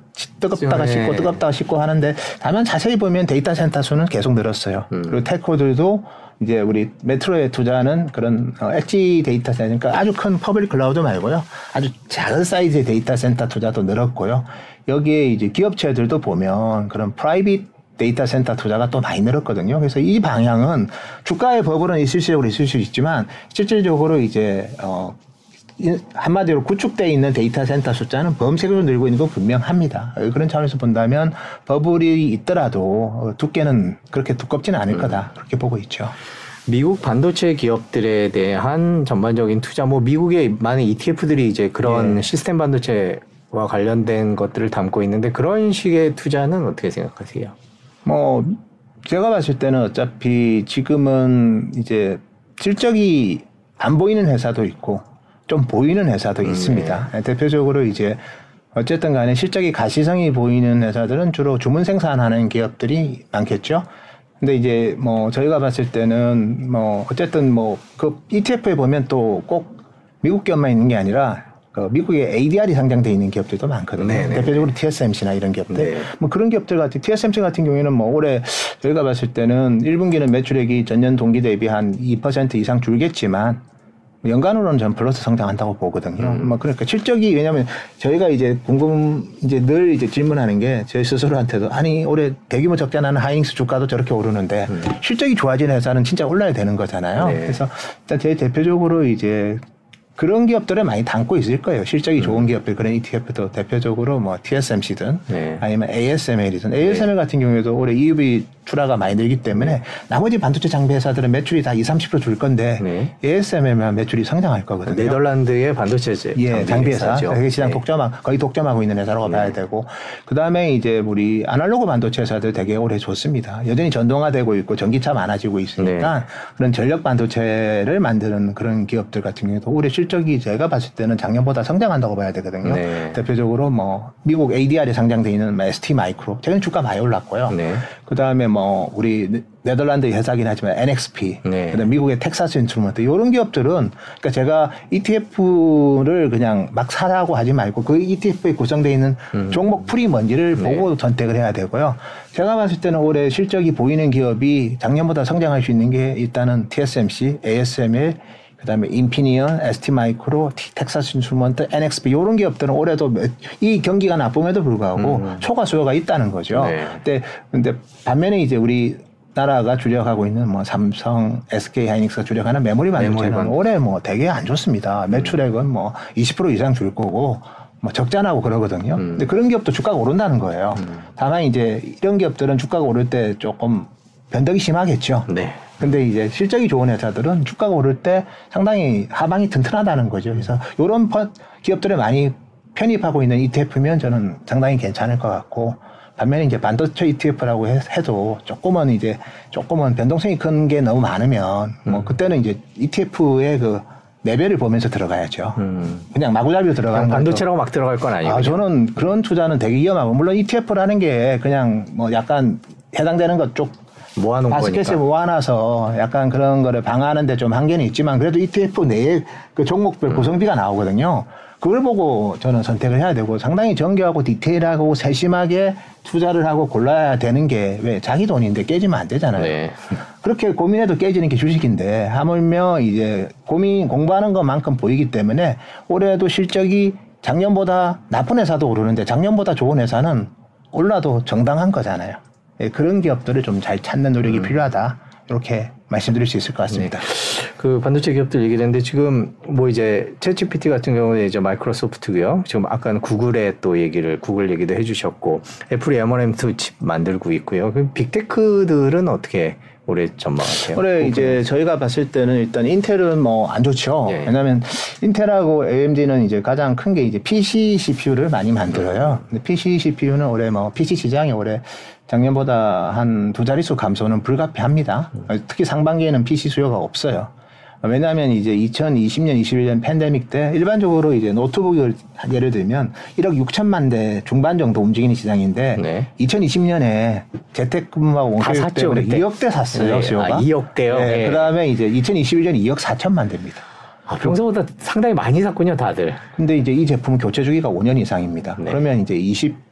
[SPEAKER 2] 뜨겁다가
[SPEAKER 1] 네.
[SPEAKER 2] 식고 뜨겁다가 식고 하는데 다만 자세히 보면 데이터 센터 수는 계속 늘었어요.
[SPEAKER 1] 음.
[SPEAKER 2] 그리고 telco들도 이제 우리 메트로에 투자하는 그런 어, 엣지 데이터 센터, 그러니까 아주 큰 public cloud 말고요. 아주 작은 사이즈의 데이터 센터 투자도 늘었고요. 여기에 이제 기업체들도 보면 그런 private 데이터 센터 투자가 또 많이 늘었거든요. 그래서 이 방향은 주가의 버블은 실질적으로 있을 수 있지만 실질적으로 이제 어 한마디로 구축되어 있는 데이터 센터 숫자는 범세적으로 늘고 있는 건 분명합니다. 그런 차원에서 본다면 버블이 있더라도 두께는 그렇게 두껍지는 않을 거다. 그렇게 보고 있죠.
[SPEAKER 1] 미국 반도체 기업들에 대한 전반적인 투자, 뭐 미국의 많은 ETF들이 이제 그런 네. 시스템 반도체와 관련된 것들을 담고 있는데 그런 식의 투자는 어떻게 생각하세요?
[SPEAKER 2] 뭐 제가 봤을 때는 어차피 지금은 이제 실적이 안 보이는 회사도 있고 좀 보이는 회사도 음, 있습니다. 네. 대표적으로 이제 어쨌든 간에 실적이 가시성이 보이는 회사들은 주로 주문 생산하는 기업들이 많겠죠. 근데 이제 뭐 저희가 봤을 때는 뭐 어쨌든 뭐 그 ETF에 보면 또 꼭 미국 기업만 있는 게 아니라 그 미국의 ADR이 상장돼 있는 기업들도 많거든요. 네네. 네. 대표적으로 TSMC나 이런 기업들. 네. 뭐 그런 기업들 같은 TSMC 같은 경우에는 뭐 올해 저희가 봤을 때는 1분기는 매출액이 전년 동기 대비 한 2% 이상 줄겠지만 연간으로는 전 플러스 성장한다고 보거든요. 음. 뭐 그러니까 실적이 왜냐하면 저희가 이제 궁금 이제 늘 이제 질문하는 게 저희 스스로한테도 아니 올해 대규모 적자 나는 하이닉스 주가도 저렇게 오르는데 음. 실적이 좋아진 회사는 진짜 올라야 되는 거잖아요. 네. 그래서 일단 제 대표적으로 이제 그런 기업들을 많이 담고 있을 거예요. 실적이 음. 좋은 기업들 그런 ETF도 대표적으로 뭐 TSMC든 네. 아니면 ASML이든 ASML 네. 같은 경우에도 올해 EUV 출하가 많이 늘기 때문에 네. 나머지 반도체 장비 회사들은 매출이 다 20, 30%줄 건데 네. ASML만 매출이 성장할 거거든요.
[SPEAKER 1] 네덜란드의 반도체
[SPEAKER 2] 예, 장비 회사 시장 네. 독점하 거의 독점하고 있는 회사라고 네. 봐야 되고 그 다음에 이제 우리 아날로그 반도체 회사들 되게 올해 좋습니다. 여전히 전동화되고 있고 전기차 많아지고 있으니까 그런 전력 반도체를 만드는 그런 기업들 같은 경우도 올해 실 실적이 제가 봤을 때는 작년보다 성장한다고 봐야 되거든요. 네. 대표적으로 뭐 미국 ADR에 상장돼 있는 뭐 ST 마이크로 최근 주가 많이 올랐고요. 네. 그 다음에 뭐 우리 네덜란드 회사긴 하지만 NXP, 네. 그다음 미국의 텍사스 인스트루먼트 이런 기업들은 그러니까 제가 ETF를 그냥 막 사라고 하지 말고 그 ETF에 구성되어 있는 음. 종목 pool이 뭔지를 네. 보고 선택을 해야 되고요. 제가 봤을 때는 올해 실적이 보이는 기업이 작년보다 성장할 수 있는 게 일단은 TSMC, ASML, 그다음에 인피니언, ST 마이크로, 텍사스 인스트루먼트, NXP 이런 기업들은 올해도 이 경기가 나쁨에도 불구하고 음. 초과 수요가 있다는 거죠. 네. 근데 근데 반면에 이제 우리 나라가 주력하고 있는 뭐 삼성, SK 하이닉스가 주력하는 메모리 반도체는 올해 뭐 되게 안 좋습니다. 매출액은 뭐20% 이상 줄 거고 뭐 적자 나고 그러거든요. 음. 근데 그런 기업도 주가가 오른다는 거예요. 음. 다만 이제 이런 기업들은 주가가 오를 때 조금 변덕이 심하겠죠. 네. 근데 이제 실적이 좋은 회사들은 주가가 오를 때 상당히 하방이 튼튼하다는 거죠. 그래서 이런 기업들을 많이 편입하고 있는 ETF면 저는 상당히 괜찮을 것 같고 반면에 이제 반도체 ETF라고 해도 조금은 이제 조금은 변동성이 큰 게 너무 많으면 뭐 음. 그때는 이제 ETF의 그 레벨을 보면서 들어가야죠. 음. 그냥 마구잡이로 들어가는
[SPEAKER 1] 반도체라고 막 들어갈 건 아니고. 아,
[SPEAKER 2] 저는 그런 투자는 되게 위험하고 물론 ETF라는 게 그냥 뭐 약간 해당되는 것 쪽 모아놓은 바스켓에 모아놔서 약간 그런 거를 방어하는데 좀 한계는 있지만 그래도 ETF 내에 그 종목별 음. 구성비가 나오거든요. 그걸 보고 저는 선택을 해야 되고 상당히 정교하고 디테일하고 세심하게 투자를 하고 골라야 되는 게 왜 자기 돈인데 깨지면 안 되잖아요. 네. 그렇게 고민해도 깨지는 게 주식인데 하물며 이제 고민 공부하는 것만큼 보이기 때문에 올해도 실적이 작년보다 나쁜 회사도 오르는데 작년보다 좋은 회사는 올라도 정당한 거잖아요. 예, 그런 기업들을 좀 잘 찾는 노력이 음. 필요하다. 이렇게 말씀드릴 수 있을 것 같습니다. 네.
[SPEAKER 1] 그 반도체 기업들 얘기했는데 지금 뭐 이제 챗GPT 같은 경우에 이제 마이크로소프트고요. 지금 아까는 구글의 또 얘기를 구글 얘기도 해주셨고 애플이 M1M2 칩 만들고 있고요. 그 빅테크들은 어떻게 올해 전망하세요?
[SPEAKER 2] 올해 이제 저희가 봤을 때는 일단 인텔은 뭐 안 좋죠. 예. 왜냐하면 인텔하고 AMD는 이제 가장 큰 게 이제 PC CPU를 많이 만들어요. 근데 PC CPU는 올해 뭐 PC 시장이 올해 작년보다 한 두 자릿수 감소는 불가피합니다. 특히 상반기에는 PC 수요가 없어요. 왜냐하면 이제 2020년, 21년 팬데믹 때 일반적으로 이제 노트북을 예를 들면 1억 6천만 대 중반 정도 움직이는 시장인데 네. 2020년에 재택근무하고
[SPEAKER 1] 원격 때문에
[SPEAKER 2] 2억 대 샀어요. 네.
[SPEAKER 1] 아, 2억 대요. 네.
[SPEAKER 2] 네. 그다음에 이제 2021년 2억 4천만 대입니다.
[SPEAKER 1] 아, 평소보다 상당히 많이 샀군요, 다들.
[SPEAKER 2] 근데 이제 이 제품은 교체 주기가 5년 이상입니다.
[SPEAKER 1] 네.
[SPEAKER 2] 그러면 이제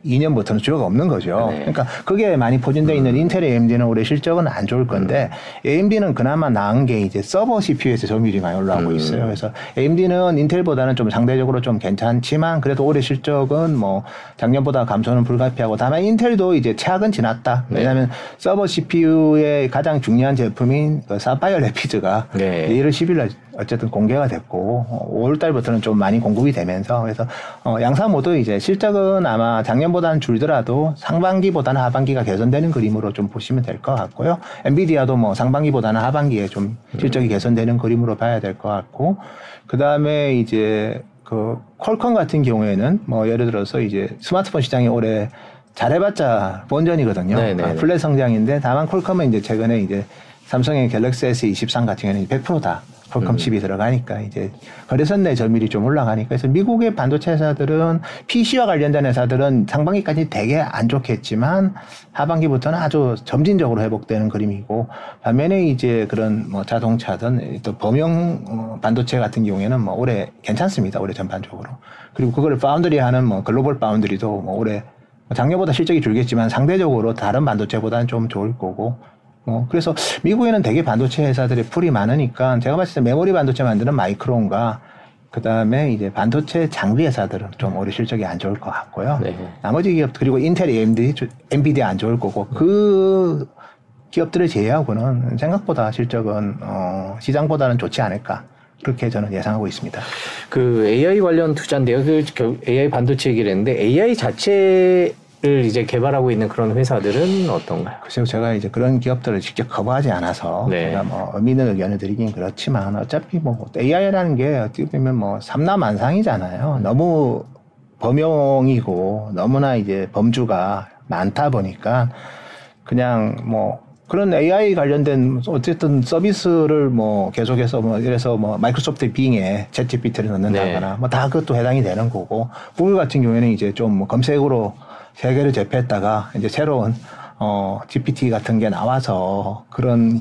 [SPEAKER 2] 22년부터는 수요가 없는 거죠.
[SPEAKER 1] 네.
[SPEAKER 2] 그러니까 그게 많이 포진되어 있는 인텔 AMD는 올해 실적은 안 좋을 건데 AMD는 그나마 나은 게 이제 서버 CPU에서 점유율이 많이 올라가고
[SPEAKER 1] 음.
[SPEAKER 2] 있어요. 그래서 AMD는 인텔보다는 좀 상대적으로 좀 괜찮지만 그래도 올해 실적은 뭐 작년보다 감소는 불가피하고 다만 인텔도 이제 최악은 지났다.
[SPEAKER 1] 네.
[SPEAKER 2] 왜냐하면 서버 CPU의 가장 중요한 제품인 그 사파이어 레피드가
[SPEAKER 1] 네.
[SPEAKER 2] 1월 10일 날 어쨌든 공개가 됐고 어, 5월 달부터는 좀 많이 공급이 되면서 그래서 어, 양사 모두 이제 실적은 아마 작년보다 는 줄더라도 상반기보다는 하반기가 개선되는 그림으로 좀 보시면 될 것 같고요. 엔비디아도 뭐 상반기보다는 하반기에 좀 실적이 개선되는 그림으로 봐야 될 것 같고 그 다음에 이제 그 퀄컴 같은 경우에는 뭐 예를 들어서 이제 스마트폰 시장이 올해 잘해봤자 본전이거든요.
[SPEAKER 1] 네네.
[SPEAKER 2] 아, 플랫 성장인데 다만 퀄컴은 이제 최근에 이제 삼성의 갤럭시 S23 같은 경우는 100%다. 퀄컴 칩이 들어가니까 이제 거래선 내 점유율이 좀 올라가니까 그래서 미국의 반도체 회사들은 PC와 관련된 회사들은 상반기까지 되게 안 좋겠지만 하반기부터는 아주 점진적으로 회복되는 그림이고 반면에 이제 그런 뭐 자동차든 또 범용 어, 반도체 같은 경우에는 뭐 올해 괜찮습니다. 올해 전반적으로. 그리고 그거를 파운드리 하는 뭐 글로벌 파운드리도 뭐 올해 작년보다 실적이 줄겠지만 상대적으로 다른 반도체보다는 좀 좋을 거고 어, 그래서 미국에는 되게 반도체 회사들의 풀이 많으니까 제가 봤을 때 메모리 반도체 만드는 마이크론과 그 다음에 이제 반도체 장비 회사들은 좀 올해 실적이 안 좋을 것 같고요.
[SPEAKER 1] 네.
[SPEAKER 2] 나머지 기업 그리고 인텔, AMD, 엔비디아 안 좋을 거고 그 기업들을 제외하고는 생각보다 실적은 어, 시장보다는 좋지 않을까 그렇게 저는 예상하고 있습니다.
[SPEAKER 1] 그 AI 관련 투자인데요. 그 결- AI 반도체 얘기를 했는데 AI 자체 를 이제 개발하고 있는 그런 회사들은 어떤가요?
[SPEAKER 2] 글쎄요, 제가 이제 그런 기업들을 직접 커버하지 않아서
[SPEAKER 1] 네.
[SPEAKER 2] 제가 뭐 의미 있는 의견을 드리긴 그렇지만 어차피 뭐 AI라는 게 어떻게 보면 뭐 삼라만상이잖아요. 너무 범용이고 너무나 이제 범주가 많다 보니까 그냥 뭐 그런 AI 관련된 어쨌든 서비스를 뭐 계속해서 뭐 이래서 뭐 마이크로소프트 빙에 챗GPT를 넣는다거나
[SPEAKER 1] 네.
[SPEAKER 2] 뭐다 그것도 해당이 되는 거고 구글 같은 경우에는 이제 좀 뭐 검색으로 세계를 제패했다가 이제 새로운 어 GPT 같은 게 나와서 그런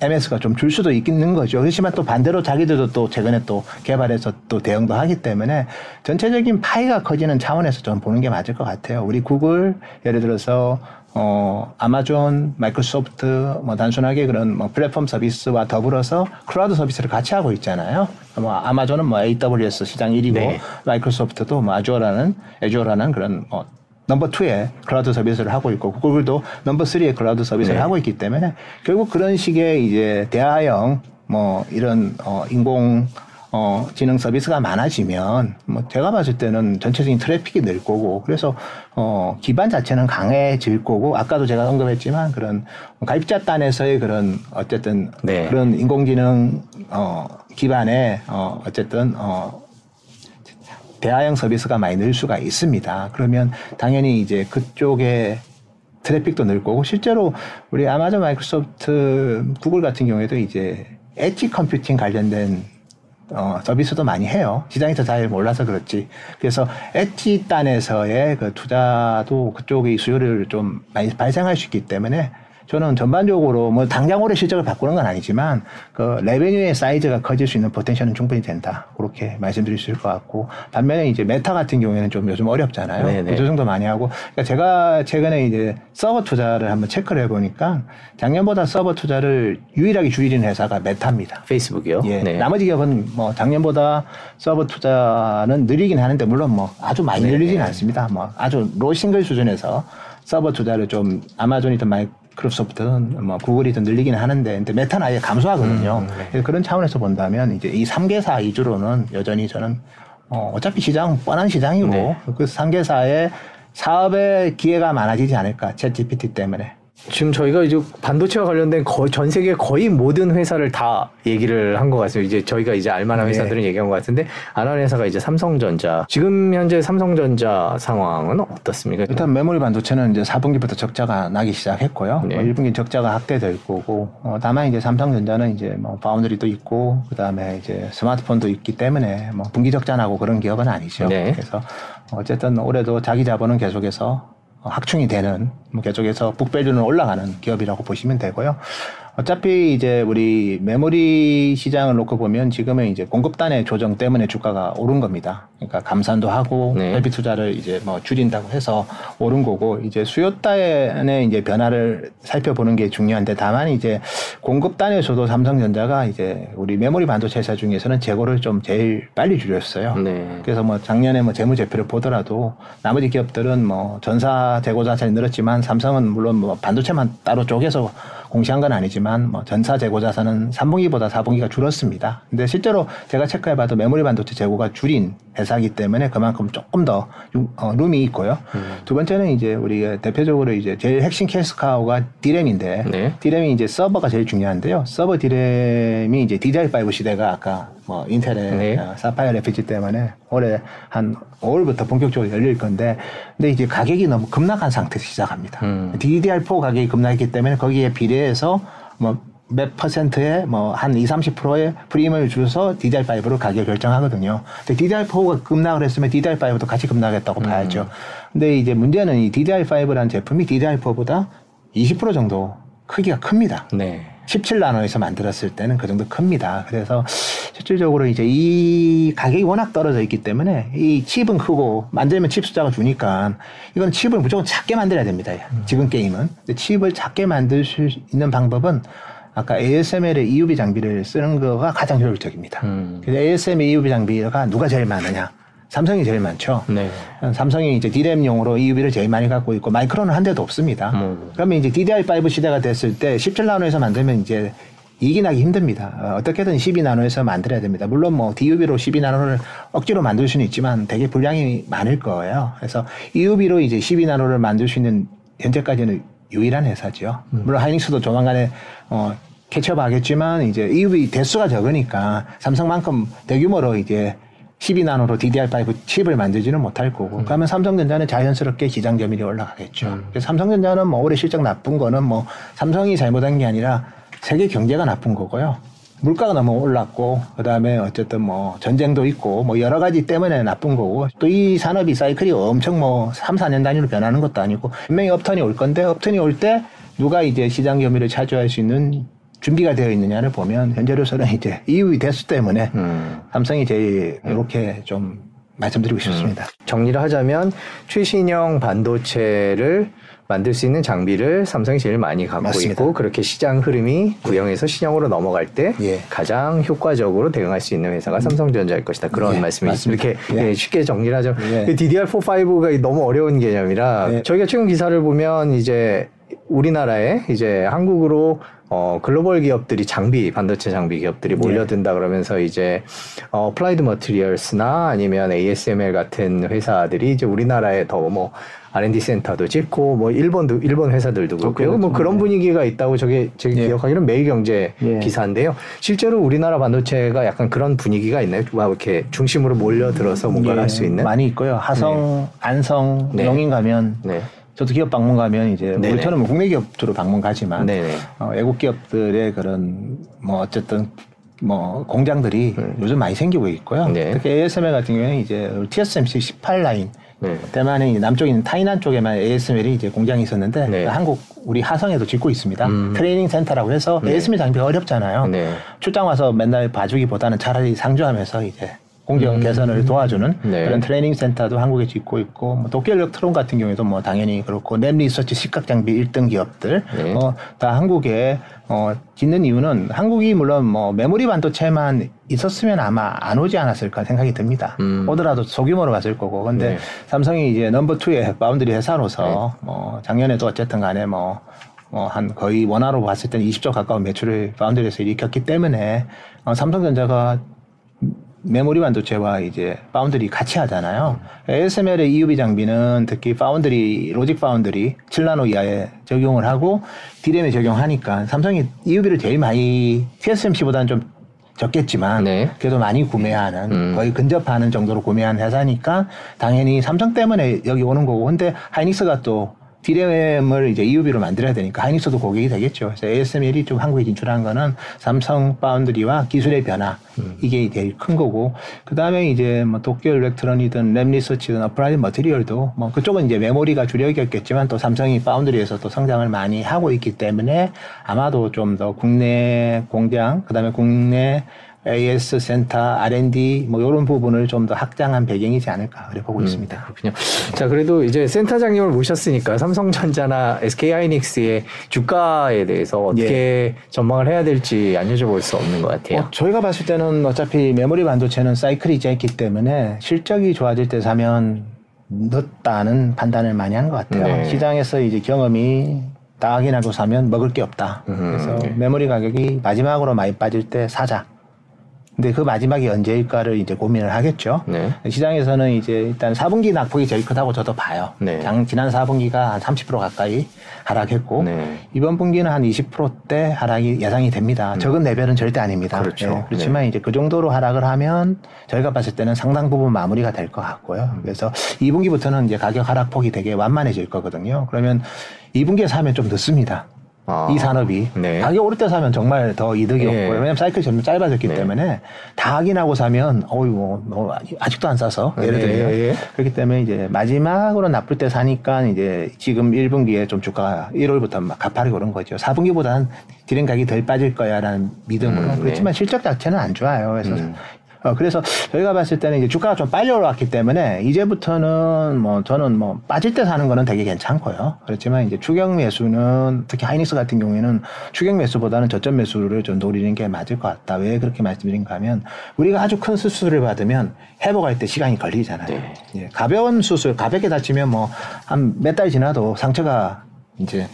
[SPEAKER 2] MS가 좀 줄 수도 있는 거죠. 그렇지만 또 반대로 자기들도 또 최근에 또 개발해서 또 대응도 하기 때문에 전체적인 파이가 커지는 차원에서 좀 보는 게 맞을 것 같아요. 우리 구글 예를 들어서 어 아마존, 마이크로소프트 뭐 단순하게 그런 뭐 플랫폼 서비스와 더불어서 클라우드 서비스를 같이 하고 있잖아요. 뭐 아마존은 뭐 AWS 시장 1위고
[SPEAKER 1] 네.
[SPEAKER 2] 마이크로소프트도 뭐 Azure라는 Azure라는 그런 뭐 넘버 2의 클라우드 서비스를 하고 있고 구글도 넘버 3의 클라우드 서비스를
[SPEAKER 1] 네.
[SPEAKER 2] 하고 있기 때문에 결국 그런 식의 이제 대화형 뭐 이런 어 인공 어 지능 서비스가 많아지면 뭐 제가 봤을 때는 전체적인 트래픽이 늘 거고 그래서 어 기반 자체는 강해질 거고 아까도 제가 언급했지만 그런 가입자 단에서의 그런 어쨌든
[SPEAKER 1] 네.
[SPEAKER 2] 그런 인공지능 어 기반의 어 어쨌든 어 대화형 서비스가 많이 늘 수가 있습니다. 그러면 당연히 이제 그쪽에 트래픽도 늘 거고 실제로 우리 아마존 마이크로소프트 구글 같은 경우에도 이제 엣지 컴퓨팅 관련된 어, 서비스도 많이 해요. 시장에서 잘 몰라서 그렇지. 그래서 엣지 단에서의 그 투자도 그쪽의 수요를 좀 많이 발생할 수 있기 때문에 저는 전반적으로 뭐 당장 올해 실적을 바꾸는 건 아니지만 그 revenue의 사이즈가 커질 수 있는 potential은 충분히 된다. 그렇게 말씀드릴 수 있을 것 같고 반면에 이제 메타 같은 경우에는 좀 요즘 어렵잖아요.
[SPEAKER 1] 네네.
[SPEAKER 2] 구조조정도 많이 하고 그러니까 제가 최근에 이제 서버 투자를 한번 체크를 해보니까 작년보다 서버 투자를 유일하게 줄이는 회사가 메타입니다.
[SPEAKER 1] 페이스북이요.
[SPEAKER 2] 예.
[SPEAKER 1] 네.
[SPEAKER 2] 나머지 기업은 뭐 작년보다 서버 투자는 늘리긴 하는데 물론 뭐 아주 많이
[SPEAKER 1] 네.
[SPEAKER 2] 늘리진 않습니다. 뭐 아주 low single 수준에서 서버 투자를 좀 아마존이든 마이크로소프트든 뭐 구글이든 늘리긴 하는데 근데 메타는 아예 감소하거든요.
[SPEAKER 1] 음, 네.
[SPEAKER 2] 그래서 그런 차원에서 본다면 이제 이 3개사 위주로는 여전히 저는 어, 어차피 시장 뻔한 시장이고
[SPEAKER 1] 네.
[SPEAKER 2] 그 3개사의 사업의 기회가 많아지지 않을까 챗 GPT 때문에.
[SPEAKER 1] 지금 저희가 이제 반도체와 관련된 거의 전 세계 거의 모든 회사를 다 얘기를 한 것 같습니다. 이제 저희가 이제 알만한
[SPEAKER 2] 네.
[SPEAKER 1] 회사들은 얘기한 것 같은데 안 하는 회사가 이제 삼성전자. 지금 현재 삼성전자 상황은 어떻습니까?
[SPEAKER 2] 일단 메모리 반도체는 이제 4분기부터 적자가 나기 시작했고요.
[SPEAKER 1] 네.
[SPEAKER 2] 뭐 1분기 적자가 확대될 거고, 어, 다만 이제 삼성전자는 이제 뭐 파운드리도 있고, 그 다음에 이제 스마트폰도 있기 때문에 뭐 분기 적자 나고 그런 기업은 아니죠.
[SPEAKER 1] 네.
[SPEAKER 2] 그래서 어쨌든 올해도 자기 자본은 계속해서 확충이 되는, 뭐 계속해서 북밸류는 올라가는 기업이라고 보시면 되고요. 어차피 이제 우리 메모리 시장을 놓고 보면 지금은 이제 공급단의 조정 때문에 주가가 오른 겁니다. 그러니까 감산도 하고
[SPEAKER 1] 네.
[SPEAKER 2] LP 투자를 이제 뭐 줄인다고 해서 오른 거고 이제 수요단의 이제 변화를 살펴보는 게 중요한데 다만 이제 공급단에서도 삼성전자가 이제 우리 메모리 반도체 회사 중에서는 재고를 좀 제일 빨리 줄였어요.
[SPEAKER 1] 네.
[SPEAKER 2] 그래서 뭐 작년에 뭐 재무제표를 보더라도 나머지 기업들은 뭐 전사 재고 자산이 늘었지만 삼성은 물론 뭐 반도체만 따로 쪼개서 공시한 건 아니지만 뭐 전사 재고 자산은 3분기보다 4분기가 줄었습니다. 근데 실제로 제가 체크해봐도 메모리 반도체 재고가 줄인 회사이기 때문에 그만큼 조금 더 유- 어, 룸이 있고요. 두 번째는 이제 우리가 대표적으로 이제 제일 핵심 캐스카우가 디램인데
[SPEAKER 1] 네.
[SPEAKER 2] 디램이 이제 서버가 제일 중요한데요. 서버 디램이 이제 DDR5 시대가 아까 뭐 인텔의
[SPEAKER 1] 네.
[SPEAKER 2] 어, 사파이어 FG 때문에 올해 한 5월부터 본격적으로 열릴 건데 근데 이제 가격이 너무 급락한 상태에서 시작합니다.
[SPEAKER 1] 음.
[SPEAKER 2] DDR4 가격이 급락했기 때문에 거기에 비례해서 뭐몇 퍼센트의 뭐한 2, 30%의 프리미엄을 주서 DDR5로 가격 결정하거든요. 근데 DDR4가 급락을 했으면 DDR5도 같이 급락했다고
[SPEAKER 1] 음.
[SPEAKER 2] 봐야죠. 근데 이제 문제는 이 DDR5라는 제품이 DDR4보다 20% 정도 크기가 큽니다.
[SPEAKER 1] 네.
[SPEAKER 2] 17나노에서 만들었을 때는 그 정도 큽니다. 그래서 실질적으로 이제 이 가격이 워낙 떨어져 있기 때문에 이 칩은 크고 만들면 칩 숫자가 주니까 이건 칩을 무조건 작게 만들어야 됩니다. 지금 게임은. 칩을 작게 만들 수 있는 방법은 아까 ASML의 EUV 장비를 쓰는 거가 가장 효율적입니다.
[SPEAKER 1] 음.
[SPEAKER 2] 그래서 ASML EUV 장비가 누가 제일 많으냐? 삼성이 제일 많죠.
[SPEAKER 1] 네.
[SPEAKER 2] 삼성이 이제 DRAM용으로 EUV를 제일 많이 갖고 있고 마이크론은 한 대도 없습니다.
[SPEAKER 1] 음.
[SPEAKER 2] 그러면 이제 DDR5 시대가 됐을 때 17나노에서 만들면 이제 이익 나기 힘듭니다. 어, 어떻게든 12나노에서 만들어야 됩니다. 물론 뭐 DUV로 12나노를 억지로 만들 수는 있지만 되게 불량이 많을 거예요. 그래서 EUV로 이제 12나노를 만들 수 있는 현재까지는 유일한 회사죠. 물론 하이닉스도 조만간에 어 catch up 하겠지만 이제 EUV 대수가 적으니까 삼성만큼 대규모로 이제 12나노로 DDR5 칩을 만들지는 못할 거고. 그러면 삼성전자는 자연스럽게 시장 점유율이 올라가겠죠. 그래서 삼성전자는 뭐 올해 실적 나쁜 거는 뭐 삼성이 잘못한 게 아니라 세계 경제가 나쁜 거고요. 물가가 너무 올랐고 그다음에 어쨌든 뭐 전쟁도 있고 뭐 여러 가지 때문에 나쁜 거고. 또 이 산업이 사이클이 엄청 뭐 3, 4년 단위로 변하는 것도 아니고. 분명히 업턴이 올 건데 업턴이 올 때 누가 이제 시장 점유율을 차지할 수 있는 준비가 되어 있느냐를 보면 현재로서는 이제 EUV 대수 때문에
[SPEAKER 1] 음.
[SPEAKER 2] 삼성이 제일 이렇게 좀 말씀드리고 싶습니다.
[SPEAKER 1] 정리를 하자면 최신형 반도체를 만들 수 있는 장비를 삼성이 제일 많이 갖고
[SPEAKER 2] 맞습니다.
[SPEAKER 1] 있고 그렇게 시장 흐름이 구형에서 신형으로 넘어갈 때
[SPEAKER 2] 예.
[SPEAKER 1] 가장 효과적으로 대응할 수 있는 회사가 삼성전자일 것이다. 그런
[SPEAKER 2] 예,
[SPEAKER 1] 말씀이십니다. 이렇게.
[SPEAKER 2] 예.
[SPEAKER 1] 예, 쉽게 정리를 하죠.
[SPEAKER 2] 예.
[SPEAKER 1] DDR4, 5가 너무 어려운 개념이라
[SPEAKER 2] 예.
[SPEAKER 1] 저희가 최근 기사를 보면 이제 우리나라에 이제 한국으로 어, 글로벌 기업들이 장비, 반도체 장비 기업들이 몰려든다 그러면서 이제, 어플라이드 머티리얼스나 아니면 ASML 같은 회사들이 이제 우리나라에 더 뭐, R&D 센터도 짓고, 뭐, 일본도, 일본 회사들도 그렇고요. 뭐 그런 분위기가 있다고 저게 제가
[SPEAKER 2] 예.
[SPEAKER 1] 기억하기로는 매일경제
[SPEAKER 2] 예.
[SPEAKER 1] 기사인데요. 실제로 우리나라 반도체가 약간 그런 분위기가 있나요? 막 이렇게 중심으로 몰려들어서 뭔가를
[SPEAKER 2] 예,
[SPEAKER 1] 할수 있는?
[SPEAKER 2] 많이 있고요. 화성, 안성,
[SPEAKER 1] 네.
[SPEAKER 2] 용인 가면
[SPEAKER 1] 네.
[SPEAKER 2] 저도 기업 방문 가면 이제
[SPEAKER 1] 네네.
[SPEAKER 2] 우리처럼 뭐 국내 기업 주로 방문 가지만
[SPEAKER 1] 네네.
[SPEAKER 2] 어, 외국 기업들의 그런 뭐 어쨌든 뭐 공장들이 요즘 많이 생기고 있고요.
[SPEAKER 1] 네.
[SPEAKER 2] 특히 ASML 같은 경우에는 이제 TSMC 18 라인
[SPEAKER 1] 네.
[SPEAKER 2] 대만에 남쪽에 있는 타이난 쪽에만 ASML이 이제 공장이 있었는데
[SPEAKER 1] 네.
[SPEAKER 2] 한국 우리 하성에도 짓고 있습니다.
[SPEAKER 1] 음.
[SPEAKER 2] 트레이닝 센터라고 해서 ASML 장비가 어렵잖아요.
[SPEAKER 1] 네.
[SPEAKER 2] 출장 와서 맨날 봐주기보다는 차라리 상주하면서 이제 공정 개선을 도와주는
[SPEAKER 1] 음. 네.
[SPEAKER 2] 그런 트레이닝 센터도 한국에 짓고 있고 뭐 도쿄 일렉트론 같은 경우에도 뭐 당연히 그렇고 램 리서치 식각 장비 1등 기업들
[SPEAKER 1] 네.
[SPEAKER 2] 어, 다 한국에 어, 짓는 이유는 한국이 물론 뭐 메모리 반도체만 있었으면 아마 안 오지 않았을까 생각이 듭니다.
[SPEAKER 1] 음.
[SPEAKER 2] 오더라도 소규모로 갔을 거고 근데
[SPEAKER 1] 네.
[SPEAKER 2] 삼성이 이제 number two의 foundry 회사로서 뭐 작년에도 어쨌든 간에 뭐뭐한 거의 원화로 봤을 때는 20조 가까운 매출을 foundry에서 일으켰기 때문에 어, 삼성전자가 메모리 반도체와 이제 파운드리 같이 하잖아요. ASML의 EUV 장비는 특히 foundry, logic foundry 7나노 이하에 적용을 하고 D램에 적용하니까 삼성이 EUV를 제일 많이 TSMC보다는 좀 적겠지만
[SPEAKER 1] 네.
[SPEAKER 2] 그래도 많이 구매하는
[SPEAKER 1] 음.
[SPEAKER 2] 거의 근접하는 정도로 구매한 회사니까 당연히 삼성 때문에 여기 오는 거고 근데 하이닉스가 또 디램을 이제 EUV로 만들어야 되니까 하이닉스도 고객이 되겠죠. 그래서 ASML이 좀 한국에 진출한 거는 삼성 foundry와 기술의 변화 음. 이게 제일 큰 거고 그 다음에 이제 뭐 Tokyo Electron이든 Lam Research든 Applied Material도 뭐 그쪽은 이제 메모리가 주력이었겠지만 또 삼성이 foundry에서 또 성장을 많이 하고 있기 때문에 아마도 좀 더 국내 공장 그 다음에 국내 AS 센터, R&D 뭐 이런 부분을 좀 더 확장한 배경이지 않을까 그래 보고 음, 있습니다.
[SPEAKER 1] 그렇군요. 자 그래도 이제 센터장님을 모셨으니까 삼성전자나 SK하이닉스의 주가에 대해서 어떻게 예. 전망을 해야 될지 안 여쭤볼 수 없는 것 같아요. 어,
[SPEAKER 2] 저희가 봤을 때는 어차피 메모리 반도체는 사이클이 있기 때문에 실적이 좋아질 때 사면 늦다는 판단을 많이 하는 것 같아요. 네. 시장에서 이제 경험이 딱이나고 사면 먹을 게 없다. 음, 그래서 네. 메모리 가격이 마지막으로 많이 빠질 때 사자. 근데 그 마지막이 언제일까를 이제 고민을 하겠죠. 네. 시장에서는 이제 일단 4분기 낙폭이 제일 크다고 저도 봐요. 네. 장, 지난 4분기가 한 30% 가까이 하락했고 네. 이번 분기는 한 20%대 하락이 예상이 됩니다. 음. 적은 레벨은 절대 아닙니다. 그렇죠. 네. 그렇지만 네. 이제 그 정도로 하락을 하면 저희가 봤을 때는 상당 부분 마무리가 될 것 같고요. 음. 그래서 2분기부터는 이제 가격 하락폭이 되게 완만해질 거거든요. 그러면 2분기에 사면 좀 늦습니다. 아, 이 산업이 네. 가격 오를 때 사면 정말 더 이득이 네. 없고요. 왜냐면 사이클이 점점 짧아졌기 네. 때문에 다 확인하고 사면 어이 뭐, 뭐 아직도 안 싸서 예를 네. 들면 네. 그렇기 때문에 이제 마지막으로 나쁠 때 사니까 이제 지금 1분기에 좀 주가가 1월부터 막 가파르게 오른 거죠. 4분기보다는 디램 가격이 덜 빠질 거야라는 믿음으로 음, 네. 그렇지만 실적 자체는 안 좋아요. 그래서 음. 어, 그래서 저희가 봤을 때는 이제 주가가 좀 빨리 올라왔기 때문에 이제부터는 뭐 저는 뭐 빠질 때 사는 거는 되게 괜찮고요. 그렇지만 이제 추경 매수는 특히 하이닉스 같은 경우에는 추경 매수보다는 저점 매수를 좀 노리는 게 맞을 것 같다. 왜 그렇게 말씀드린가 하면 우리가 아주 큰 수술을 받으면 회복할 때 시간이 걸리잖아요. 네. 예, 가벼운 수술, 가볍게 다치면 뭐 한 몇 달 지나도 상처가 이제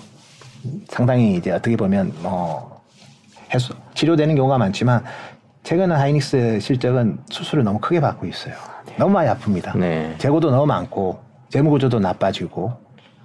[SPEAKER 2] 상당히 이제 어떻게 보면 뭐 해소, 치료되는 경우가 많지만 최근에 하이닉스 실적은 수술을 너무 크게 받고 있어요. 네. 너무 많이 아픕니다. 네. 재고도 너무 많고 재무 구조도 나빠지고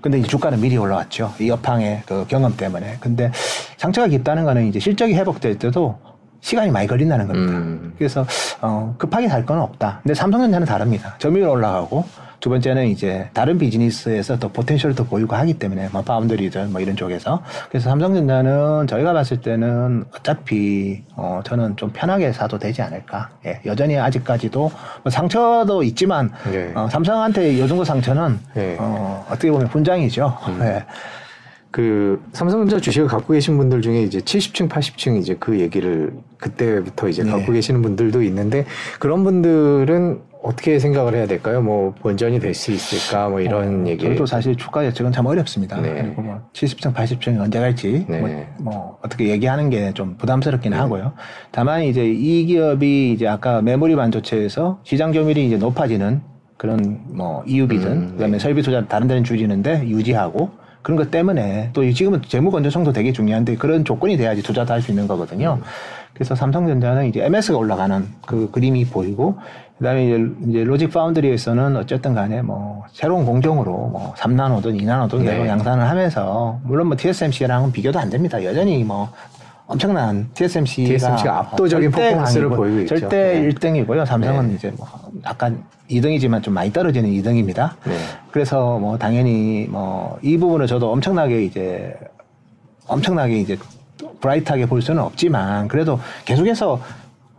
[SPEAKER 2] 근데 이제 주가는 미리 올라왔죠. 이 여팡의 그 경험 때문에. 근데 상처가 깊다는 거는 이제 실적이 회복될 때도 시간이 많이 걸린다는 겁니다. 음. 그래서 어, 급하게 살건 없다. 근데 삼성전자는 다릅니다. 점유율 올라가고 두 번째는 이제 다른 비즈니스에서 더 포텐셜을 더 보이고 하기 때문에 뭐 파운드리든 뭐 이런 쪽에서 그래서 삼성전자는 저희가 봤을 때는 어차피 어 저는 좀 편하게 사도 되지 않을까. 예, 여전히 아직까지도 뭐 상처도 있지만 네. 어, 삼성한테 요 정도 상처는 네. 어, 어떻게 보면 분장이죠. 음. 예.
[SPEAKER 1] 그 삼성전자 주식을 갖고 계신 분들 중에 이제 70층, 80층 이제 그 얘기를 그때부터 이제 네. 갖고 계시는 분들도 있는데 그런 분들은 어떻게 생각을 해야 될까요? 뭐 본전이 될 수 있을까? 뭐 이런 어, 얘기.
[SPEAKER 2] 저도 사실 주가 예측은 참 어렵습니다. 네. 그리고 뭐 70층, 80층이 언제 갈지 네. 뭐, 뭐, 어떻게 얘기하는 게 좀 부담스럽긴 네. 하고요. 다만 이제 이 기업이 이제 아까 메모리 반도체에서 시장 점유율이 이제 높아지는 그런 뭐 EU비든 음, 그다음에 네. 설비 투자 다른 데는 줄이는데 유지하고 그런 것 때문에 또 지금은 재무 건전성도 되게 중요한데 그런 조건이 돼야지 투자도 할 수 있는 거거든요. 음. 그래서 삼성전자는 이제 MS가 올라가는 그 그림이 보이고 그다음에 이제, 이제 로직 파운드리에서는 어쨌든 간에 뭐 새로운 공정으로 뭐 3나노든 2나노든 네. 내로 양산을 하면서 물론 뭐 TSMC랑은 비교도 안 됩니다. 여전히 뭐 엄청난 TSMC가,
[SPEAKER 1] TSMC가 압도적인 퍼포먼스를 보이고
[SPEAKER 2] 있죠. 절대 네. 1등이고요. 삼성은 네. 이제 뭐 약간 2등이지만 좀 많이 떨어지는 2등입니다. 네. 그래서 뭐 당연히 뭐 이 부분을 저도 엄청나게 이제 엄청나게 이제 브라이트하게 볼 수는 없지만 그래도 계속해서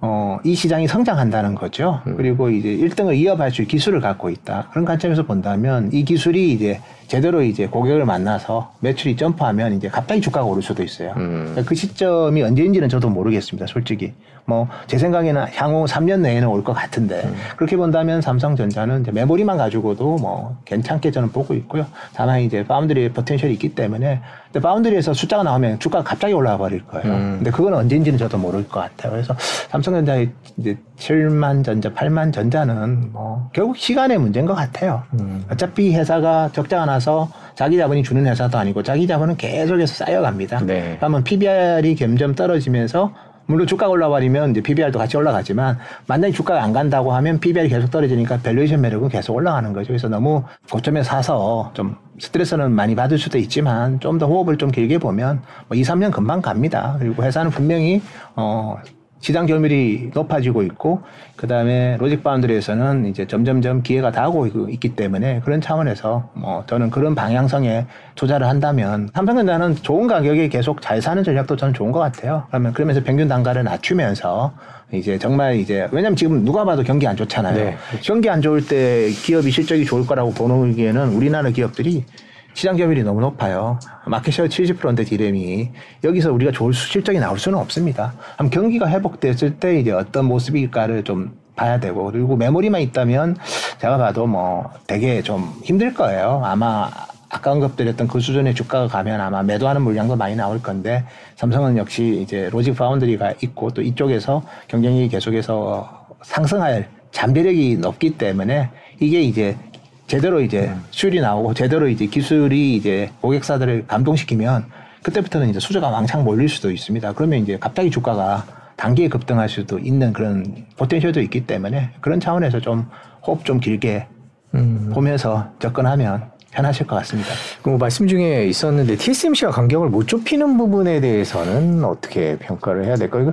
[SPEAKER 2] 어, 이 시장이 성장한다는 거죠. 음. 그리고 이제 1등을 이어갈 수 있는 기술을 갖고 있다. 그런 관점에서 본다면 이 기술이 이제 제대로 이제 고객을 만나서 매출이 점프하면 이제 갑자기 주가가 오를 수도 있어요. 음. 그러니까 그 시점이 언제인지는 저도 모르겠습니다. 솔직히. 뭐 제 생각에는 향후 3년 내에는 올 것 같은데 음. 그렇게 본다면 삼성전자는 이제 메모리만 가지고도 뭐 괜찮게 저는 보고 있고요. 다만 이제 파운드리의 포텐셜이 있기 때문에 근데 foundry에서 숫자가 나오면 주가가 갑자기 올라가 버릴 거예요. 음. 근데 그건 언제인지는 저도 모를 것 같아요. 그래서 삼성전자의 이제 7만 전자, 8만 전자는 뭐 결국 시간의 문제인 것 같아요. 음. 어차피 회사가 적자가 나서 자기 자본이 주는 회사도 아니고 자기 자본은 계속해서 쌓여갑니다. 네. 그러면 PBR이 점점 떨어지면서 물론 주가가 올라버리면 이제 PBR도 같이 올라가지만 만약에 주가가 안 간다고 하면 PBR이 계속 떨어지니까 valuation 매력은 계속 올라가는 거죠. 그래서 너무 고점에 사서 좀 스트레스는 많이 받을 수도 있지만 좀 더 호흡을 좀 길게 보면 뭐 2, 3년 금방 갑니다. 그리고 회사는 분명히 어 시장 점유율이 높아지고 있고 그다음에 로직 바운드리에서는 이제 점점점 기회가 다하고 있기 때문에 그런 차원에서 뭐 저는 그런 방향성에 투자를 한다면 삼성전자는 좋은 가격에 계속 잘 사는 전략도 저는 좋은 것 같아요. 그러면 그러면서 평균 단가를 낮추면서 이제 정말 이제 왜냐면 지금 누가 봐도 경기 안 좋잖아요. 네. 경기 안 좋을 때 기업이 실적이 좋을 거라고 보는 기에는 우리나라 기업들이 시장 점유율이 너무 높아요. 마켓시어 70%인데 디램이 여기서 우리가 좋을 실적이 나올 수는 없습니다. 그럼 경기가 회복됐을 때 이제 어떤 모습일까를 좀 봐야 되고 그리고 메모리만 있다면 제가 봐도 뭐 되게 좀 힘들 거예요. 아마 아까 언급드렸던 그 수준의 주가가 가면 아마 매도하는 물량도 많이 나올 건데 삼성은 역시 이제 로직 파운드리가 있고 또 이쪽에서 경쟁력이 계속해서 상승할 잠재력이 높기 때문에 이게 이제 제대로 이제 음. 수율이 나오고 제대로 이제 기술이 이제 고객사들을 감동시키면 그때부터는 이제 수저가 왕창 몰릴 수도 있습니다. 그러면 이제 갑자기 주가가 단기에 급등할 수도 있는 그런 포텐셜도 있기 때문에 그런 차원에서 좀 호흡 좀 길게 음. 보면서 접근하면 편하실 것 같습니다.
[SPEAKER 1] 그 말씀 중에 있었는데 TSMC가 간격을 못 좁히는 부분에 대해서는 어떻게 평가를 해야 될까요?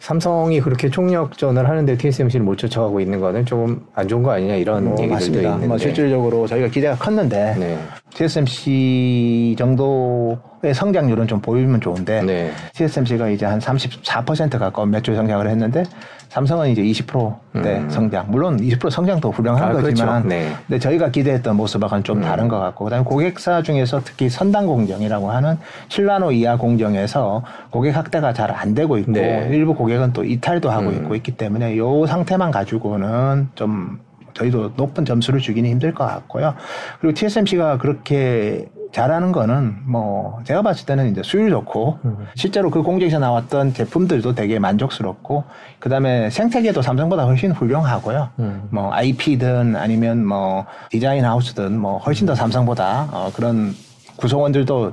[SPEAKER 1] 삼성이 그렇게 총력전을 하는데 TSMC를 못 쫓아가고 있는 거는 조금 안 좋은 거 아니냐 이런 뭐, 얘기들도 맞습니다. 있는데. 뭐
[SPEAKER 2] 실질적으로 저희가 기대가 컸는데 네. TSMC 정도의 성장률은 좀 보이면 좋은데 네. TSMC가 이제 한 34% 가까운 매출 성장을 했는데 삼성은 이제 20%대 음. 성장. 물론 20% 성장도 훌륭한 아, 그렇죠. 거지만 그렇죠. 네. 근데 저희가 기대했던 모습하고는 좀 음. 다른 것 같고 그다음에 고객사 중에서 특히 선단 공정이라고 하는 7나노 이하 공정에서 고객 확대가 잘 안 되고 있고 네. 일부 고객은 또 이탈도 하고 음. 있고 있기 때문에 요 상태만 가지고는 좀 저희도 높은 점수를 주기는 힘들 것 같고요. 그리고 TSMC가 그렇게 잘하는 거는 뭐 제가 봤을 때는 이제 수율 좋고 음. 실제로 그 공장에서 나왔던 제품들도 되게 만족스럽고 그다음에 생태계도 삼성보다 훨씬 훌륭하고요. 음. 뭐 IP든 아니면 뭐 디자인 하우스든 뭐 훨씬 더 삼성보다 어 그런 구성원들도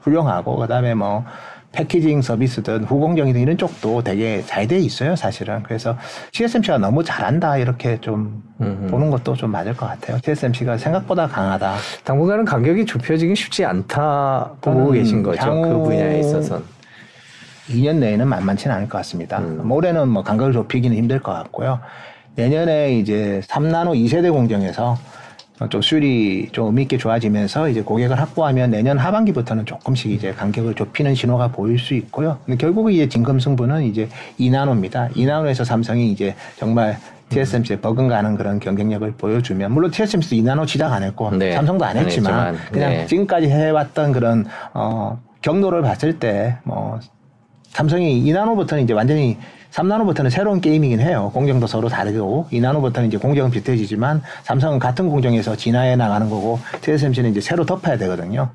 [SPEAKER 2] 훌륭하고 그다음에 뭐 패키징 서비스든 후공정이든 이런 쪽도 되게 잘 돼 있어요, 사실은. 그래서 TSMC가 너무 잘한다 이렇게 좀 음흠. 보는 것도 좀 맞을 것 같아요. TSMC가 생각보다 강하다.
[SPEAKER 1] 당분간은 간격이 좁혀지기 쉽지 않다 보고 계신 거죠. 그 분야에 있어서.
[SPEAKER 2] 2년 내에는 만만치는 않을 것 같습니다. 음. 올해는 뭐 간격을 좁히기는 힘들 것 같고요. 내년에 이제 3나노 2세대 공정에서 좀 수율이 좀 의미 있게 좋아지면서 이제 고객을 확보하면 내년 하반기부터는 조금씩 이제 간격을 좁히는 신호가 보일 수 있고요. 근데 결국 이제 진금 승부는 이제 2나노입니다. 2나노에서 삼성이 이제 정말 TSMC에 버금가는 그런 경쟁력을 보여주면 물론 TSMC도 2나노 시작 안 했고 네. 삼성도 안 했지만, 안 했지만 그냥 네. 지금까지 해왔던 그런 어 경로를 봤을 때 뭐 삼성이 2나노부터는 이제 완전히 3나노부터는 새로운 게임이긴 해요. 공정도 서로 다르고 2나노부터는 이제 공정은 비슷해지지만 삼성은 같은 공정에서 진화해 나가는 거고 TSMC는 이제 새로 덮어야 되거든요.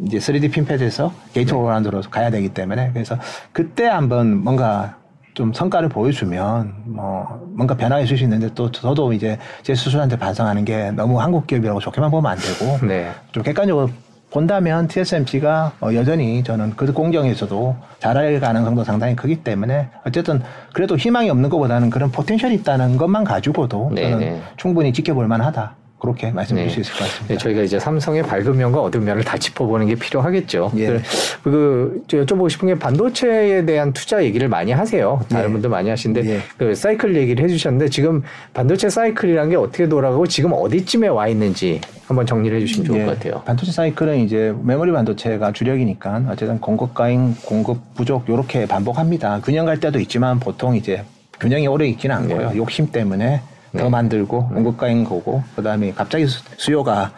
[SPEAKER 2] 이제 3D FinFET에서 Gate All Around로 가야 되기 때문에 그래서 그때 한번 뭔가 좀 성과를 보여주면 뭐 뭔가 변화가 있을 수 있는데 또 저도 이제 제 스스로한테 반성하는 게 너무 한국 기업이라고 좋게만 보면 안 되고 네. 좀 객관적으로 본다면 TSMC가 어, 여전히 저는 그 공정에서도 잘할 가능성도 상당히 크기 때문에 어쨌든 그래도 희망이 없는 것보다는 그런 포텐셜이 있다는 것만 가지고도 네네. 저는 네. 충분히 지켜볼 만하다. 그렇게 말씀드릴 네. 수 있을 것 같습니다.
[SPEAKER 1] 네, 저희가 이제 삼성의 밝은 면과 어두운 면을 다 짚어보는 게 필요하겠죠. 예. 그, 그 여쭤보고 싶은 게 반도체에 대한 투자 얘기를 많이 하세요. 다른 예. 분들 많이 하시는데 예. 그 사이클 얘기를 해주셨는데 지금 반도체 사이클이란 게 어떻게 돌아가고 지금 어디쯤에 와 있는지 한번 정리를 해주시면 좋을 예. 것 같아요.
[SPEAKER 2] 반도체 사이클은 이제 메모리 반도체가 주력이니까 어쨌든 공급 과잉, 공급 부족 이렇게 반복합니다. 균형 갈 때도 있지만 보통 이제 균형이 오래 있지는 않고요. 네. 욕심 때문에 네. 더 만들고 네. 공급가인 거고 그다음에 갑자기 수요가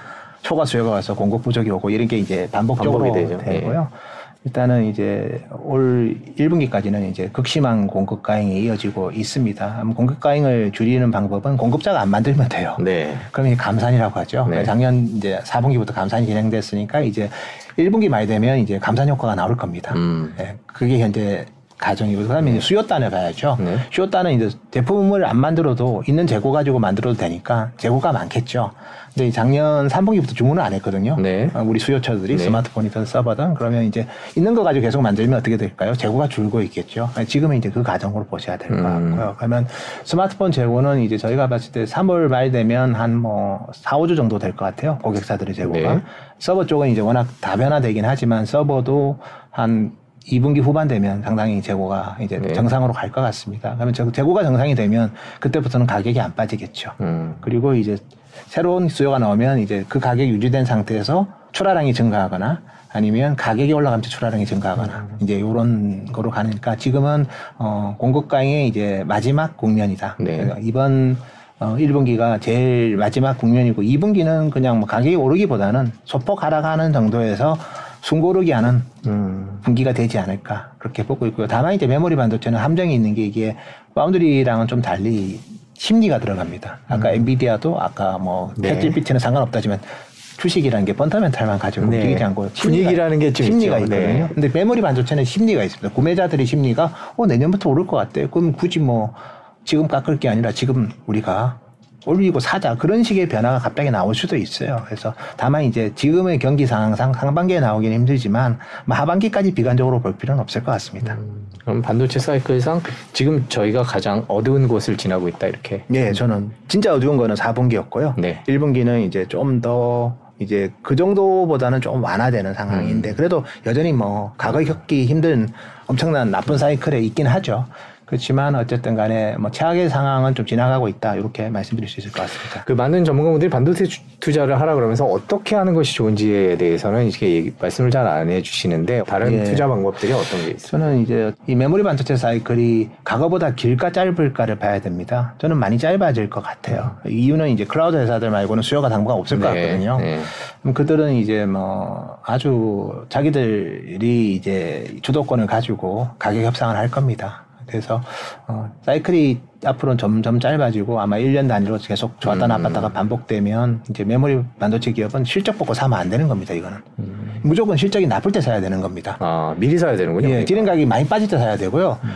[SPEAKER 2] 초과 수요가 와서 공급 부족이 오고 이런 게 이제 반복적으로 되죠. 되고요. 네. 일단은 이제 올 1분기까지는 이제 극심한 공급 가행이 이어지고 있습니다. 공급 가행을 줄이는 방법은 공급자가 안 만들면 돼요. 네. 그러면 감산이라고 하죠. 네. 작년 이제 4분기부터 감산이 진행됐으니까 이제 1분기 말 되면 이제 감산 효과가 나올 겁니다. 음. 네. 그게 현재 가정이고 그다음에 네. 수요단을 봐야죠. 네. 수요단은 이제 제품을 안 만들어도 있는 재고 가지고 만들어도 되니까 재고가 많겠죠. 근데 작년 3분기부터 주문을 안 했거든요. 네. 어, 우리 수요처들이 네. 스마트폰이든 서버든 그러면 이제 있는 거 가지고 계속 만들면 어떻게 될까요? 재고가 줄고 있겠죠. 지금은 이제 그 과정으로 보셔야 될것 음. 같고요. 그러면 스마트폰 재고는 이제 저희가 봤을 때 3월 말 되면 한 뭐 4, 5주 정도 될 것 같아요. 고객사들의 재고가. 네. 서버 쪽은 이제 워낙 다변화되긴 하지만 서버도 한 2분기 후반 되면 상당히 재고가 이제
[SPEAKER 1] 네.
[SPEAKER 2] 정상으로 갈 것 같습니다. 그러면 저- 재고가 정상이 되면 그때부터는 가격이 안 빠지겠죠.
[SPEAKER 1] 음.
[SPEAKER 2] 그리고 이제 새로운 수요가 나오면 이제 그 가격이 유지된 상태에서 출하량이 증가하거나 아니면 가격이 올라가면서 출하량이 증가하거나 이제 이런 거로 가니까 지금은 어 공급강의 이제 마지막 국면이다.
[SPEAKER 1] 네.
[SPEAKER 2] 그러니까 이번 어 1분기가 제일 마지막 국면이고 2분기는 그냥 뭐 가격이 오르기보다는 소폭 하락하는 정도에서 숨고르기 하는
[SPEAKER 1] 음.
[SPEAKER 2] 분기가 되지 않을까 그렇게 보고 있고요. 다만 이제 메모리 반도체는 함정이 있는 게 이게 파운드리랑은 좀 달리 심리가 들어갑니다. 아까 엔비디아도 아까 뭐
[SPEAKER 1] 음. 네.
[SPEAKER 2] 챗GPT는 상관없다지만 주식이라는 게 펀더멘탈만 가지고
[SPEAKER 1] 네.
[SPEAKER 2] 움직이지 않고
[SPEAKER 1] 분위기라는 게 좀
[SPEAKER 2] 심리가
[SPEAKER 1] 있죠.
[SPEAKER 2] 있거든요.
[SPEAKER 1] 네.
[SPEAKER 2] 근데 메모리 반도체는 심리가 있습니다. 구매자들의 심리가 어 내년부터 오를 것 같대. 그럼 굳이 뭐 지금 깎을 게 아니라 지금 우리가 올리고 사자 그런 식의 변화가 갑자기 나올 수도 있어요. 그래서 다만 이제 지금의 경기 상황상 상반기에 나오기는 힘들지만 뭐 하반기까지 비관적으로 볼 필요는 없을 것 같습니다.
[SPEAKER 1] 그럼 반도체 사이클상 지금 저희가 가장 어두운 곳을 지나고 있다 이렇게.
[SPEAKER 2] 예, 저는 진짜 어두운 거는 4분기였고요.
[SPEAKER 1] 네.
[SPEAKER 2] 1분기는 이제 좀 더 이제 그 정도보다는 좀 완화되는 상황인데
[SPEAKER 1] 음.
[SPEAKER 2] 그래도 여전히 뭐 과거 겪기 힘든 엄청난 나쁜 사이클에 있긴 하죠. 그렇지만 어쨌든 간에 뭐 최악의 상황은 좀 지나가고 있다 이렇게 말씀드릴 수 있을 것 같습니다.
[SPEAKER 1] 그 많은 전문가분들이 반도체 주- 투자를 하라 그러면서 어떻게 하는 것이 좋은지에 대해서는 이렇게 말씀을 잘 안 해주시는데 다른
[SPEAKER 2] 예.
[SPEAKER 1] 투자 방법들이 어떤 게 있어요?
[SPEAKER 2] 저는 이제 이 메모리 반도체 사이클이 과거보다 길까 짧을까를 봐야 됩니다. 저는 많이 짧아질 것 같아요. 이유는 이제 클라우드 회사들 말고는 수요가 당분간 없을 것 같거든요.
[SPEAKER 1] 네.
[SPEAKER 2] 그럼 그들은 이제 뭐 아주 자기들이 이제 주도권을 가지고 가격 협상을 할 겁니다. 그래서 어 사이클이 앞으로는 점점 짧아지고 아마 1년 단위로 계속 좋았다
[SPEAKER 1] 음.
[SPEAKER 2] 나빴다가 반복되면 이제 메모리 반도체 기업은 실적 보고 사면 안 되는 겁니다. 이거는 무조건 실적이 나쁠 때 사야 되는 겁니다.
[SPEAKER 1] 아 미리 사야 되는군요.
[SPEAKER 2] 예, 가격이 많이 빠질 때 사야 되고요.
[SPEAKER 1] 음.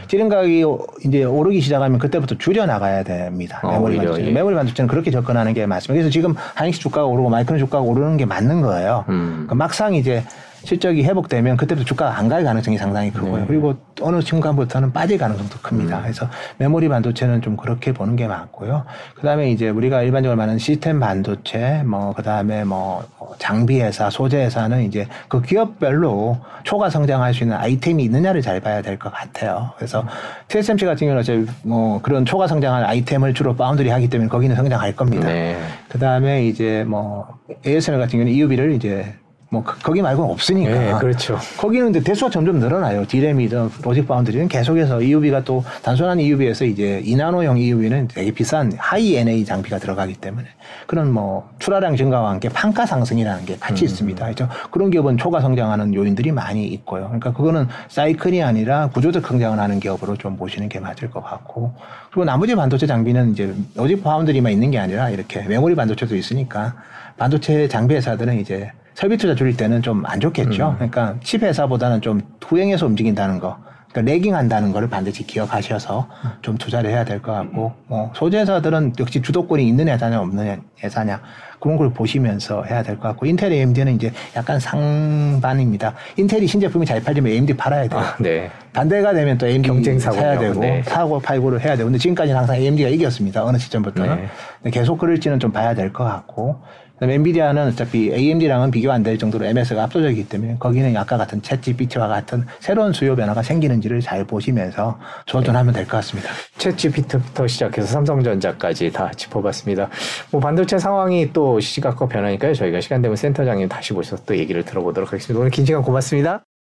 [SPEAKER 2] 오- 이제 오르기 시작하면 그때부터 줄여 나가야 됩니다.
[SPEAKER 1] 아,
[SPEAKER 2] 메모리
[SPEAKER 1] 오히려,
[SPEAKER 2] 반도체.
[SPEAKER 1] 예.
[SPEAKER 2] 메모리 반도체는 그렇게 접근하는 게 맞습니다. 그래서 지금 하이닉스 주가가 오르고 마이크론 주가가 오르는 게 맞는 거예요.
[SPEAKER 1] 음.
[SPEAKER 2] 그러니까 막상 이제 실적이 회복되면 그때부터 주가가 안 갈 가능성이 상당히 크고요.
[SPEAKER 1] 네.
[SPEAKER 2] 그리고 어느 순간부터는 빠질 가능성도
[SPEAKER 1] 음.
[SPEAKER 2] 큽니다. 그래서 메모리 반도체는 좀 그렇게 보는 게 맞고요. 그다음에 이제 우리가 일반적으로 말하는 시스템 반도체, 뭐 그다음에 뭐 장비 회사, 소재 회사는 이제 그 기업별로 초과 성장할 수 있는 아이템이 있느냐를 잘 봐야 될 것 같아요. 그래서 TSMC 같은 경우는 이제 뭐 그런 초과 성장할 아이템을 주로 파운드리 하기 때문에 거기는 성장할 겁니다.
[SPEAKER 1] 네.
[SPEAKER 2] 그 다음에 이제 뭐 ASML 같은 경우는 EUV를 이제 뭐 거- 거기 말고는 없으니까.
[SPEAKER 1] 네, 그렇죠.
[SPEAKER 2] 거기는 이제 대수가 점점 늘어나요. 디램이든 logic foundry는 계속해서 EUV가 또 단순한 EUV에서 이제 2나노용 EUV는 되게 비싼 High NA 장비가 들어가기 때문에 그런 뭐 출하량 증가와 함께 판가 상승이라는 게 같이 있습니다. 그렇죠? 그런 기업은 초과 성장하는 요인들이 많이 있고요. 그러니까 그거는 사이클이 아니라 구조적 성장을 하는 기업으로 좀 보시는 게 맞을 것 같고 그리고 나머지 반도체 장비는 이제 logic foundry만 있는 게 아니라 이렇게 메모리 반도체도 있으니까 반도체 장비 회사들은 이제 설비 투자 줄일 때는 좀 안 좋겠죠. 그러니까 칩 회사보다는 좀 후행해서 움직인다는 거. 그러니까 lagging한다는 거를 반드시 기억하셔서 좀 투자를 해야 될 것 같고, 뭐 소재 회사들은 역시 주도권이 있는 회사냐 없는 회사냐 그런 걸 보시면서 해야 될 것 같고, 인텔 AMD는 이제 약간 상반입니다. 인텔이 신제품이 잘 팔리면 AMD 팔아야 돼요.
[SPEAKER 1] 아, 네.
[SPEAKER 2] 반대가 되면 또 AMD
[SPEAKER 1] 경쟁사군요.
[SPEAKER 2] 사야 되고
[SPEAKER 1] 네.
[SPEAKER 2] 사고 팔고를 해야 되고 근데 지금까지는 항상 AMD가 이겼습니다 어느 시점부터는
[SPEAKER 1] 네.
[SPEAKER 2] 계속 그럴지는 좀 봐야 될 것 같고 그다음에 엔비디아는 어차피 AMD랑은 비교 안 될 정도로 MS가 압도적이기 때문에 거기는 아까 같은 챗 GPT와 같은 새로운 수요 변화가 생기는지를 잘 보시면서 조절하면 될 것 같습니다.
[SPEAKER 1] 챗 GPT부터 시작해서 삼성전자까지 다 짚어봤습니다. 뭐 반도체 상황이 또 시각과 변하니까요. 저희가 시간 되면 센터장님 다시 모셔서 또 얘기를 들어보도록 하겠습니다. 오늘 긴 시간 고맙습니다.